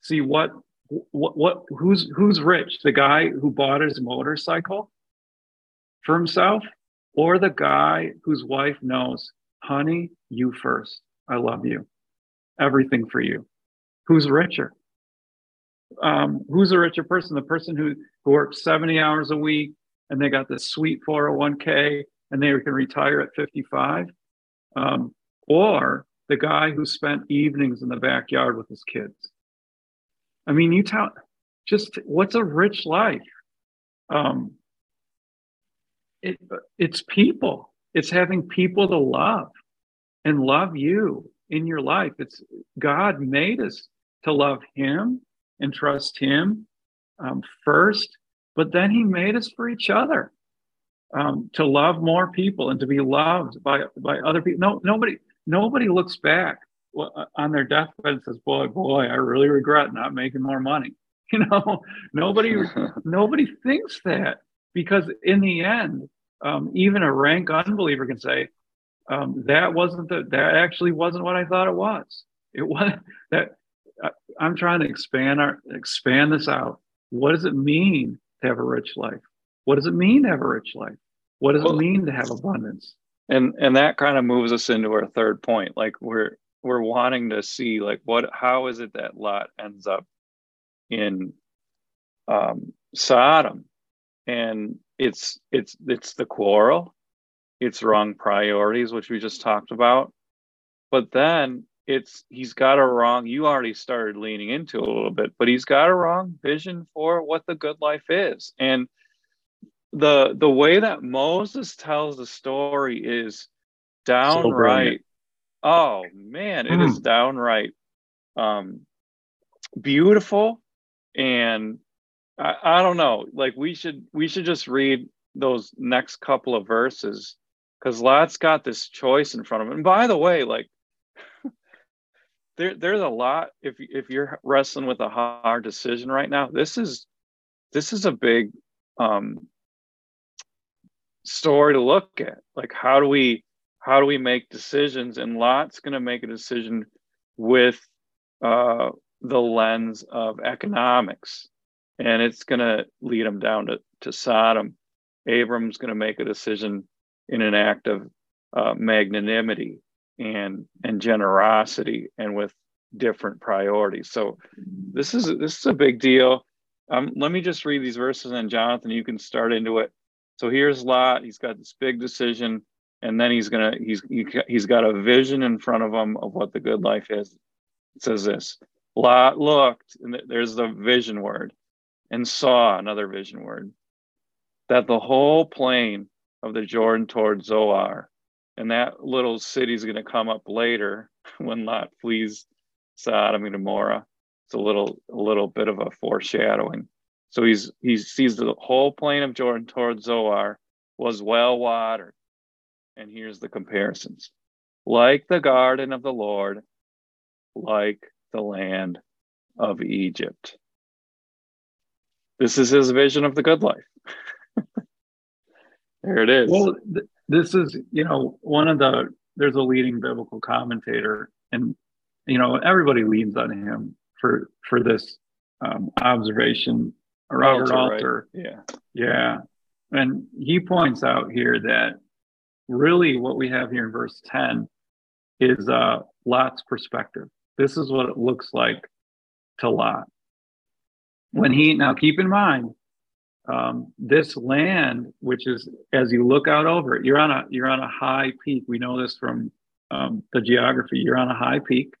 See what what what who's who's rich? The guy who bought his motorcycle for himself or the guy whose wife knows, "Honey, you first. I love you. Everything for you." Who's richer? Um, who's a richer person? The person who, who works 70 hours a week and they got this sweet 401k and they can retire at 55? Um, or the guy who spent evenings in the backyard with his kids. I mean, you tell just what's a rich life? Um, it, it's people. It's having people to love and love you in your life. It's God made us to love Him and trust Him um, first, but then He made us for each other um, to love more people and to be loved by by other people. No, nobody nobody looks back uh, on their deathbed and says, "Boy, boy, I really regret not making more money." *laughs* You know, nobody *laughs* nobody thinks that because in the end, um, even a rank unbeliever can say, um, "That wasn't the that actually wasn't what I thought it was." It was *laughs* that I'm trying to expand our expand this out. What does it mean to have a rich life? What does it mean to have a rich life? What does well, it mean to have abundance? and and that kind of moves us into our third point like we're we're wanting to see like what how is it that lot ends up in um, sodom and it's it's it's the quarrel it's wrong priorities which we just talked about but then it's he's got a wrong you already started leaning into a little bit but he's got a wrong vision for what the good life is and the the way that Moses tells the story is downright. So oh man, it mm. is downright um, beautiful, and I, I don't know. Like we should we should just read those next couple of verses because Lot's got this choice in front of him. And by the way, like there there's a lot if if you're wrestling with a hard decision right now. This is this is a big um story to look at. Like how do we how do we make decisions? And Lot's going to make a decision with uh, the lens of economics, and it's going to lead him down to, to Sodom. Abram's going to make a decision in an act of uh, magnanimity and and generosity, and with different priorities. So this is this is a big deal. Um, let me just read these verses, and Jonathan, you can start into it. So here's Lot. He's got this big decision, and then he's gonna he's he's got a vision in front of him of what the good life is. It says this: Lot looked, and there's the vision word, and saw another vision word that the whole plain of the Jordan toward Zoar, and that little city is going to come up later *laughs* when Lot flees Sodom and Gomorrah. It's a little a little bit of a foreshadowing. So he's he sees the whole plain of Jordan towards Zoar was well watered. And here's the comparisons. Like the garden of the Lord, like the land of Egypt. This is his vision of the good life. *laughs* there it is. Well, th- this is, you know, one of the, there's a leading biblical commentator, and, you know, everybody leans on him for, for this um, observation. Robert Alter. Right? yeah. Yeah. And he points out here that really what we have here in verse 10 is uh, Lot's perspective. This is what it looks like to Lot. When he, now keep in mind, um, this land, which is as you look out over it, you're on a you're on a high peak. We know this from um, the geography. You're on a high peak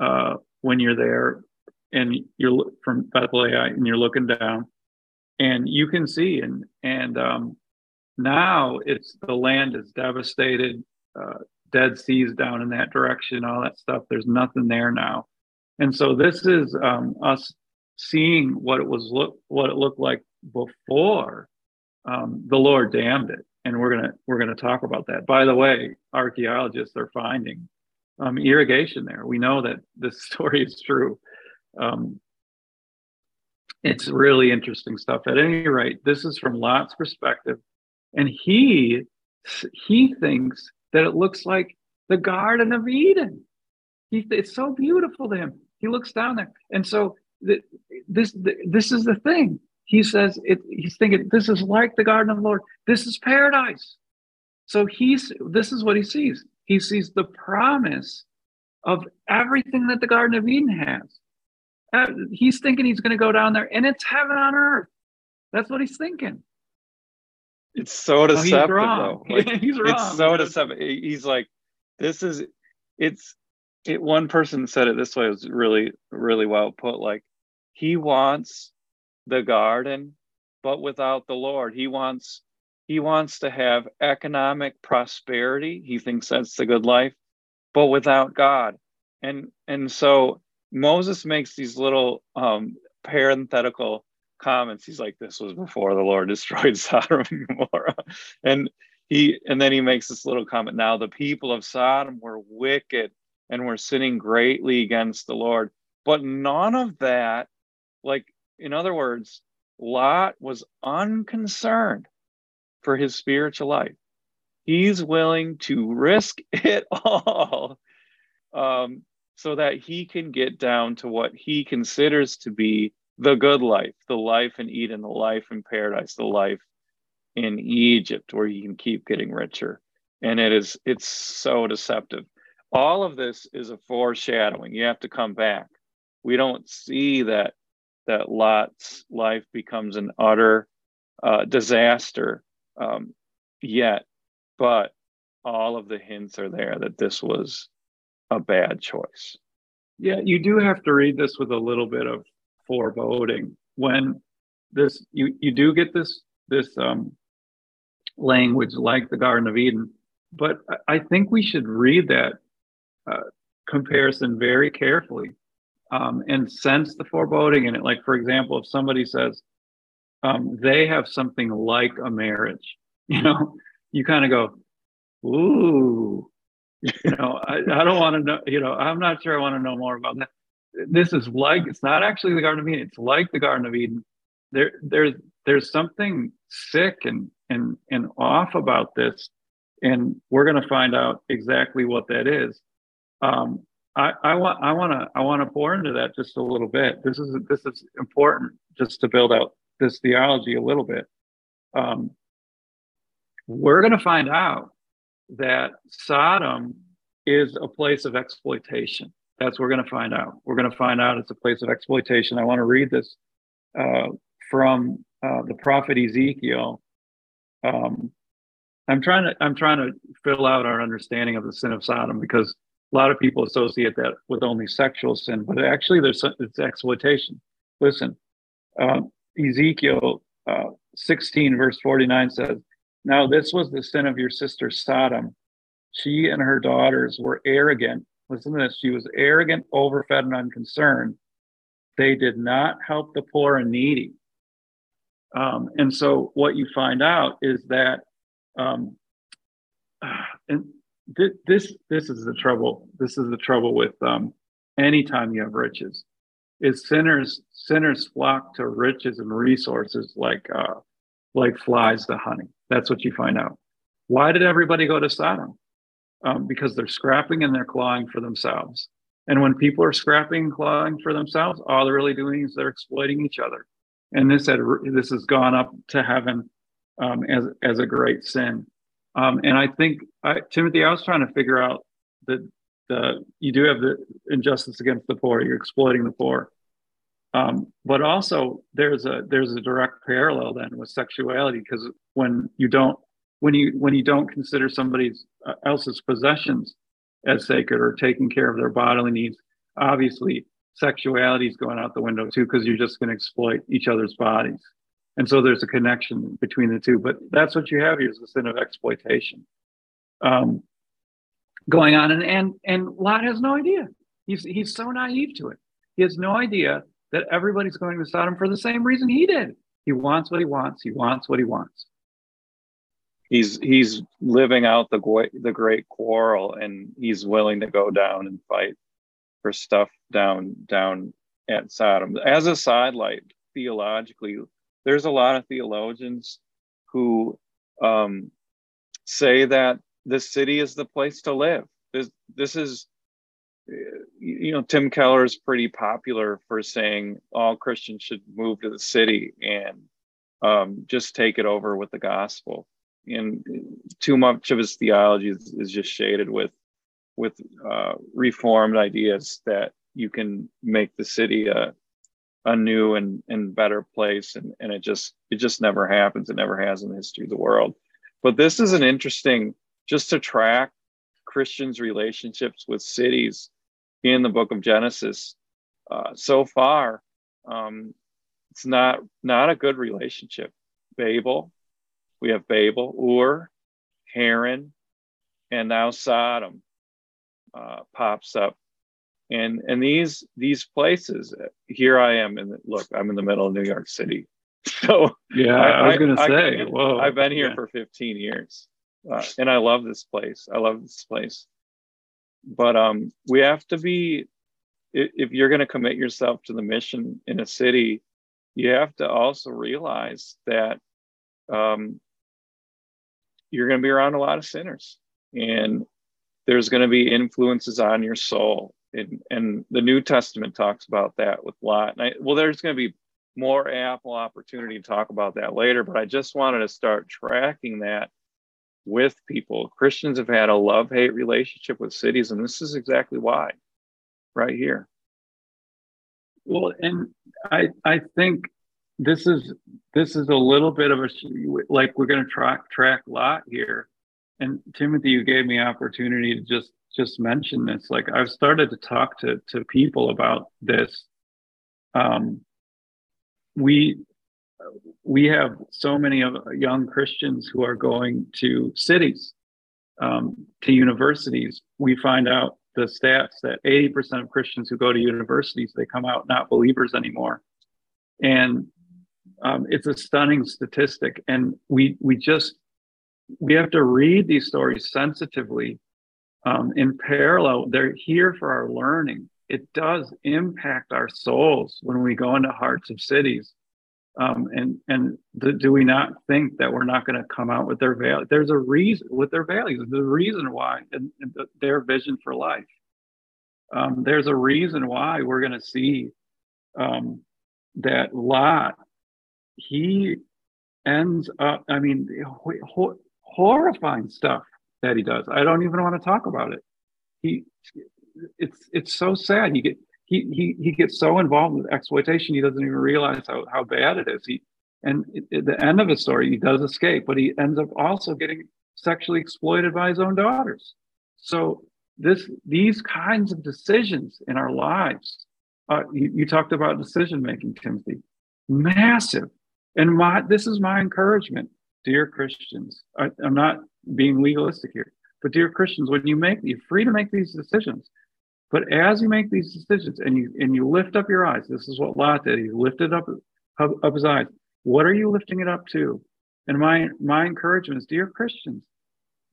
uh, when you're there, and you're from Bethlehem, and you're looking down, and you can see and and um, now it's the land is devastated. Uh, Dead Seas down in that direction, all that stuff. There's nothing there now, and so this is um, us seeing what it was look what it looked like before um, the Lord damned it, and we're gonna we're gonna talk about that. By the way, archaeologists are finding um, irrigation there. We know that this *laughs* story is true. Um, it's really interesting stuff. At any rate, this is from Lot's perspective, and he he thinks that it looks like the Garden of Eden. He, it's so beautiful to him. He looks down there, and so this this is the thing. He says it, he's thinking this is like the Garden of the Lord. This is paradise. So he's this is what he sees. He sees the promise of everything that the Garden of Eden has. Uh, he's thinking he's going to go down there, and it's heaven on earth. That's what he's thinking. It's so deceptive, oh, he's though. *laughs* Like, he's wrong. It's so deceptive. He's like, this is, it's, it. One person said it this way. It was really, really well put. Like, he wants the garden, but without the Lord. He wants, he wants to have economic prosperity. He thinks that's the good life, but without God. And and so Moses makes these little um, parenthetical comments. He's like, "This was before the Lord *laughs* destroyed Sodom and Gomorrah," and he and then he makes this little comment. Now the people of Sodom were wicked and were sinning greatly against the Lord, but none of that, like in other words, Lot was unconcerned for his spiritual life. He's willing to risk *laughs* it all um, so that he can get down to what he considers to be the good life, the life in Eden, the life in paradise, the life in Egypt, where you can keep getting richer. And it is, it's so deceptive. All of this is a foreshadowing. You have to come back. We don't see that that Lot's life becomes an utter uh, disaster um, yet, but all of the hints are there that this was a bad choice. Yeah, you do have to read this with a little bit of foreboding when this you you do get this this um, language like the Garden of Eden, but I think we should read that uh, comparison very carefully um, and sense the foreboding in it. Like for example, if somebody says um, they have something like a marriage, *laughs* you know, you kind of go, ooh, *laughs* you know, I, I don't want to know, you know, I'm not sure I want to know more about that this is like it's not actually the Garden of Eden. It's like the Garden of Eden. There, there's there's something sick and and and off about this, and we're going to find out exactly what that is. Um, I, want I want to I want to pour into that just a little bit. This is this is important just to build out this theology a little bit. Um, we're going to find out that Sodom is a place of exploitation. That's what we're going to find out. We're going to find out it's a place of exploitation. I want to read this uh, from uh, the prophet Ezekiel. Um, I'm trying to I'm trying to fill out our understanding of the sin of Sodom because a lot of people associate that with only sexual sin, but actually there's it's exploitation. Listen, uh, Ezekiel uh, 16 verse 49 says, "Now this was the sin of your sister Sodom. She and her daughters were arrogant listen to this, she was arrogant, overfed, and unconcerned. They did not help the poor and needy. Um, and so what you find out is that, um, *sighs* and th- this this is the trouble. This is the trouble with um, anytime you have riches is sinners sinners flock to riches and resources like uh, like flies to honey. That's what you find out. Why did everybody go to Sodom? Um, because they're scrapping and they're clawing for themselves. And when people are scrapping and clawing for themselves, all they're really doing is they're exploiting each other. And this had this has gone up to heaven um, as as a great sin. Um, and I think I, Timothy, I was trying to figure out that the you do have the injustice against the poor. You're exploiting the poor. Um, but also there's a there's a direct parallel then with sexuality because when you don't when you when you don't consider somebody else's possessions as sacred or taking care of their bodily needs, obviously sexuality is going out the window too because you're just going to exploit each other's bodies. And so there's a connection between the two. But that's what you have here is the sin of exploitation um, going on. And, and, and Lot has no idea. He's, he's so naive to it. He has no idea that everybody's going to Sodom for the same reason he did. He wants what he wants. He wants what he wants. He's he's living out the the great quarrel, and he's willing to go down and fight for stuff down down at Sodom. As a sidelight, theologically, there's a lot of theologians who um, say that the city is the place to live. This this is you know, Tim Keller is pretty popular for saying all Christians should move to the city and um, just take it over with the gospel. And too much of his theology is, is just shaded with with uh, reformed ideas that you can make the city a a new and, and better place and, and it just it just never happens it never has in the history of the world but this is an interesting just to track christians relationships with cities in the book of Genesis. Uh, so far, um, it's not not a good relationship. Babel, we have Babel, Ur, Haran, and now Sodom uh, pops up, and and these these places. Here I am in the, look. I'm in the middle of New York City, *laughs* so yeah. I, I was going to say, I, whoa, I've been here yeah. for 15 years, uh, and I love this place. I love this place but um, we have to be if you're going to commit yourself to the mission in a city you have to also realize that um, you're going to be around a lot of sinners and there's going to be influences on your soul and, and the new testament talks about that with lot and I, well there's going to be more ample opportunity to talk about that later but i just wanted to start tracking that with people. Christians have had a love hate relationship with cities, and this is exactly why, right here. Well, and I I think this is this is a little bit of a like we're going to track track lot here, and Timothy, you gave me opportunity to just just mention this. Like I've started to talk to to people about this. Um, we we have so many of young Christians who are going to cities, um, to universities. We find out the stats that 80% of Christians who go to universities, they come out not believers anymore. And um, it's a stunning statistic. And we, we just, we have to read these stories sensitively um, in parallel. They're here for our learning. It does impact our souls when we go into hearts of cities um, and and do we not think that we're not going to come out with their value? There's a reason with their values. The reason why and, and the, their vision for life. Um, there's a reason why we're going to see um, that Lot. He ends up. I mean, ho- horrifying stuff that he does. I don't even want to talk about it. He, it's it's so sad. He get he, he, he gets so involved with exploitation, he doesn't even realize how, how bad it is. He, and at the end of his story, he does escape, but he ends up also getting sexually exploited by his own daughters. So this, these kinds of decisions in our lives, uh, you, you talked about decision making, Timothy, massive. And my, this is my encouragement, dear Christians. I, I'm not being legalistic here, but dear Christians, when you make, you're free to make these decisions. But as you make these decisions and you and you lift up your eyes, this is what Lot did. He lifted up, up, up his eyes. What are you lifting it up to? And my my encouragement is, dear Christians,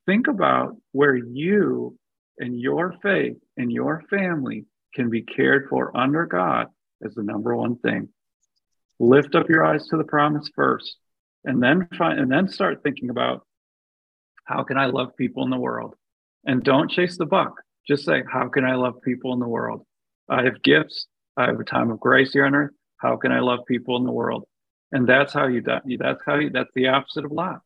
think about where you and your faith and your family can be cared for under God is the number one thing. Lift up your eyes to the promise first, and then find and then start thinking about how can I love people in the world? And don't chase the buck. Just say, how can I love people in the world? I have gifts. I have a time of grace here on earth. How can I love people in the world? And that's how you die. That's how you, that's the opposite of Lot.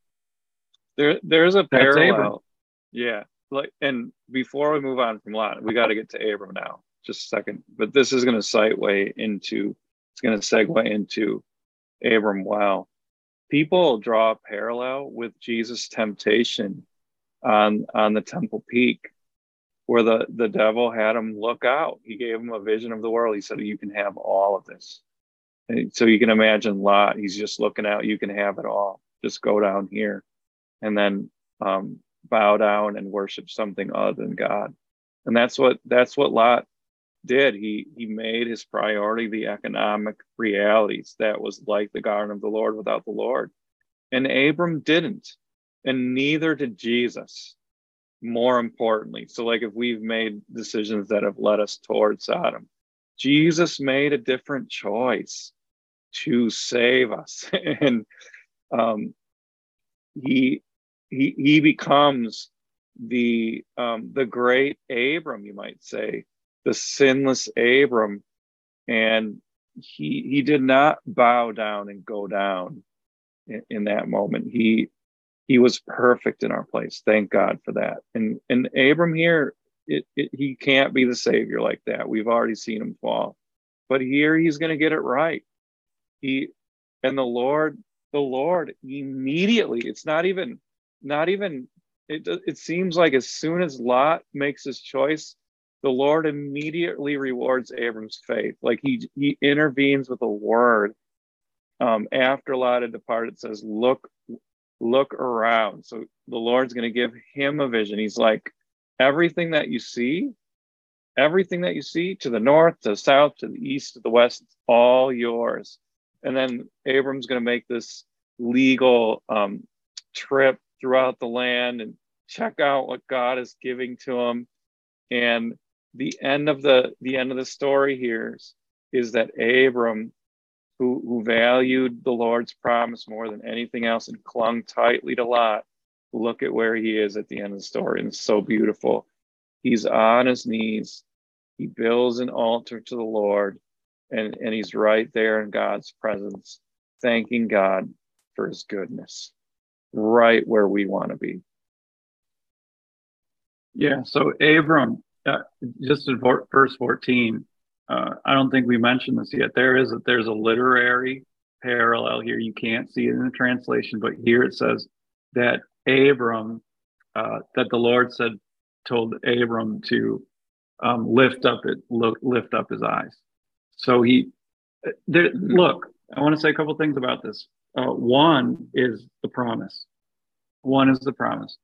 There, there's a parallel. Yeah. Like, and before we move on from Lot, we got to get to Abram now, just a second. But this is going to segue into, it's going to segue into Abram. Wow. People draw a parallel with Jesus' temptation on on the temple peak where the the devil had him look out. He gave him a vision of the world. He said you can have all of this. And so you can imagine lot. He's just looking out. You can have it all. Just go down here. And then um, bow down and worship something other than god. And that's what that's what lot did. He he made his priority the economic realities that was like the garden of the lord without the lord. And abram didn't and neither did Jesus. More importantly, so like if we've made decisions that have led us towards Sodom, Jesus made a different choice to save us, *laughs* and um, he he he becomes the um, the great Abram, you might say, the sinless Abram, and he he did not bow down and go down in, in that moment. He he was perfect in our place. Thank God for that. And and Abram here, it, it, he can't be the savior like that. We've already seen him fall, but here he's going to get it right. He and the Lord, the Lord immediately. It's not even, not even. It it seems like as soon as Lot makes his choice, the Lord immediately rewards Abram's faith. Like he he intervenes with a word. Um, after Lot had departed, says, "Look look around. So the Lord's going to give him a vision. He's like, everything that you see, everything that you see to the north, to the south, to the east, to the west, it's all yours. And then Abram's going to make this legal um, trip throughout the land and check out what God is giving to him. And the end of the the end of the story here is, is that Abram who, who valued the Lord's promise more than anything else and clung tightly to Lot, look at where he is at the end of the story. And it's so beautiful. He's on his knees. He builds an altar to the Lord, and, and he's right there in God's presence, thanking God for his goodness, right where we want to be. Yeah, so Abram, uh, just in verse 14, uh, I don't think we mentioned this yet. There is a, there's a literary parallel here. You can't see it in the translation, but here it says that Abram, uh, that the Lord said, told Abram to um, lift up it, look, lift up his eyes. So he, there, look, I want to say a couple things about this. Uh, one is the promise. One is the promise.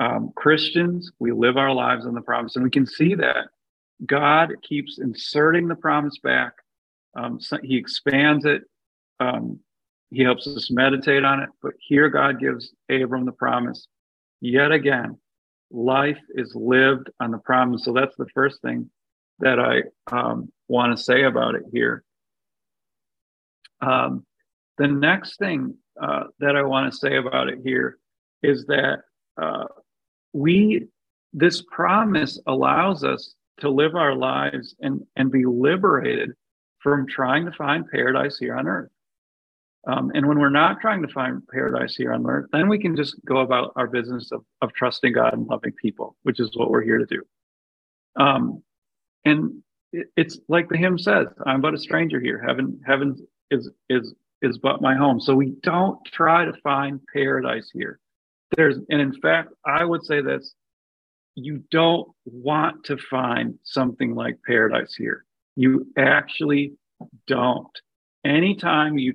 Um, Christians, we live our lives on the promise, and we can see that God keeps inserting the promise back. Um, so he expands it. Um, he helps us meditate on it. But here, God gives Abram the promise. Yet again, life is lived on the promise. So that's the first thing that I um, want to say about it here. Um, the next thing uh, that I want to say about it here is that uh, we, this promise allows us to live our lives and, and be liberated from trying to find paradise here on earth. Um, and when we're not trying to find paradise here on earth, then we can just go about our business of, of trusting God and loving people, which is what we're here to do. Um, and it, it's like the hymn says, I'm but a stranger here. Heaven, heaven is, is, is but my home. So we don't try to find paradise here. There's, and in fact, I would say this you don't want to find something like paradise here. You actually don't. Anytime you,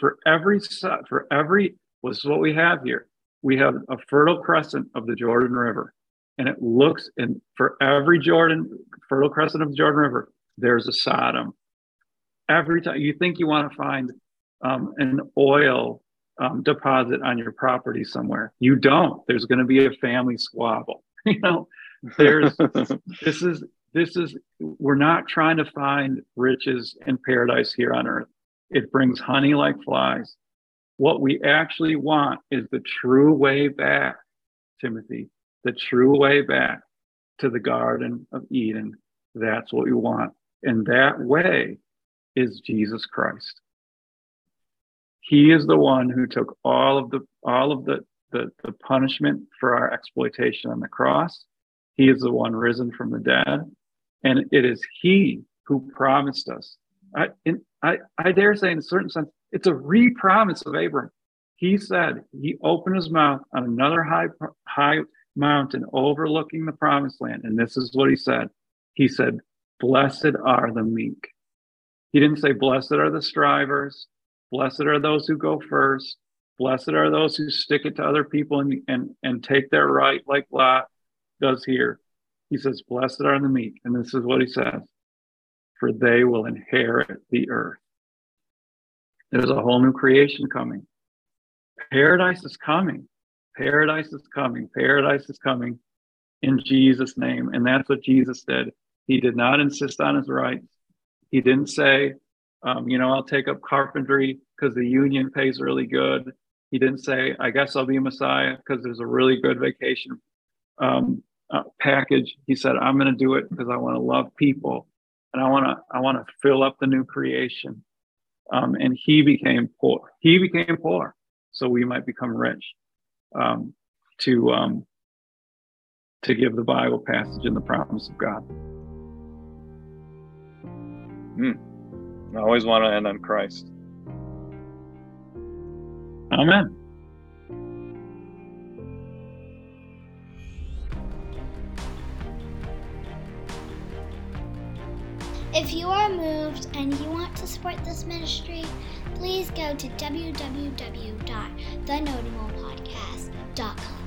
for every, for every, this is what we have here. We have a fertile crescent of the Jordan River. And it looks, and for every Jordan, fertile crescent of the Jordan River, there's a Sodom. Every time you think you want to find um, an oil um, deposit on your property somewhere, you don't. There's going to be a family squabble. *laughs* you know, there's *laughs* this is this is we're not trying to find riches and paradise here on earth. It brings honey like flies. What we actually want is the true way back, Timothy, the true way back to the Garden of Eden. That's what we want. And that way is Jesus Christ. He is the one who took all of the all of the, the, the punishment for our exploitation on the cross. He is the one risen from the dead. And it is he who promised us. I, I, I dare say, in a certain sense, it's a re-promise of Abram. He said he opened his mouth on another high, high mountain overlooking the promised land. And this is what he said. He said, Blessed are the meek. He didn't say, Blessed are the strivers. Blessed are those who go first. Blessed are those who stick it to other people and, and, and take their right, like Lot does here. He says, Blessed are the meek. And this is what he says For they will inherit the earth. There's a whole new creation coming. Paradise is coming. Paradise is coming. Paradise is coming in Jesus' name. And that's what Jesus did. He did not insist on his rights. He didn't say, um, you know, I'll take up carpentry because the union pays really good. He didn't say, I guess I'll be a Messiah because there's a really good vacation um, uh, package. He said, I'm going to do it because I want to love people and I want to I want to fill up the new creation. Um, and he became poor. He became poor so we might become rich. Um, to um, to give the Bible passage and the promise of God. Hmm. I always want to end on Christ. Amen. If you are moved and you want to support this ministry, please go to www.thenotable.podcast.com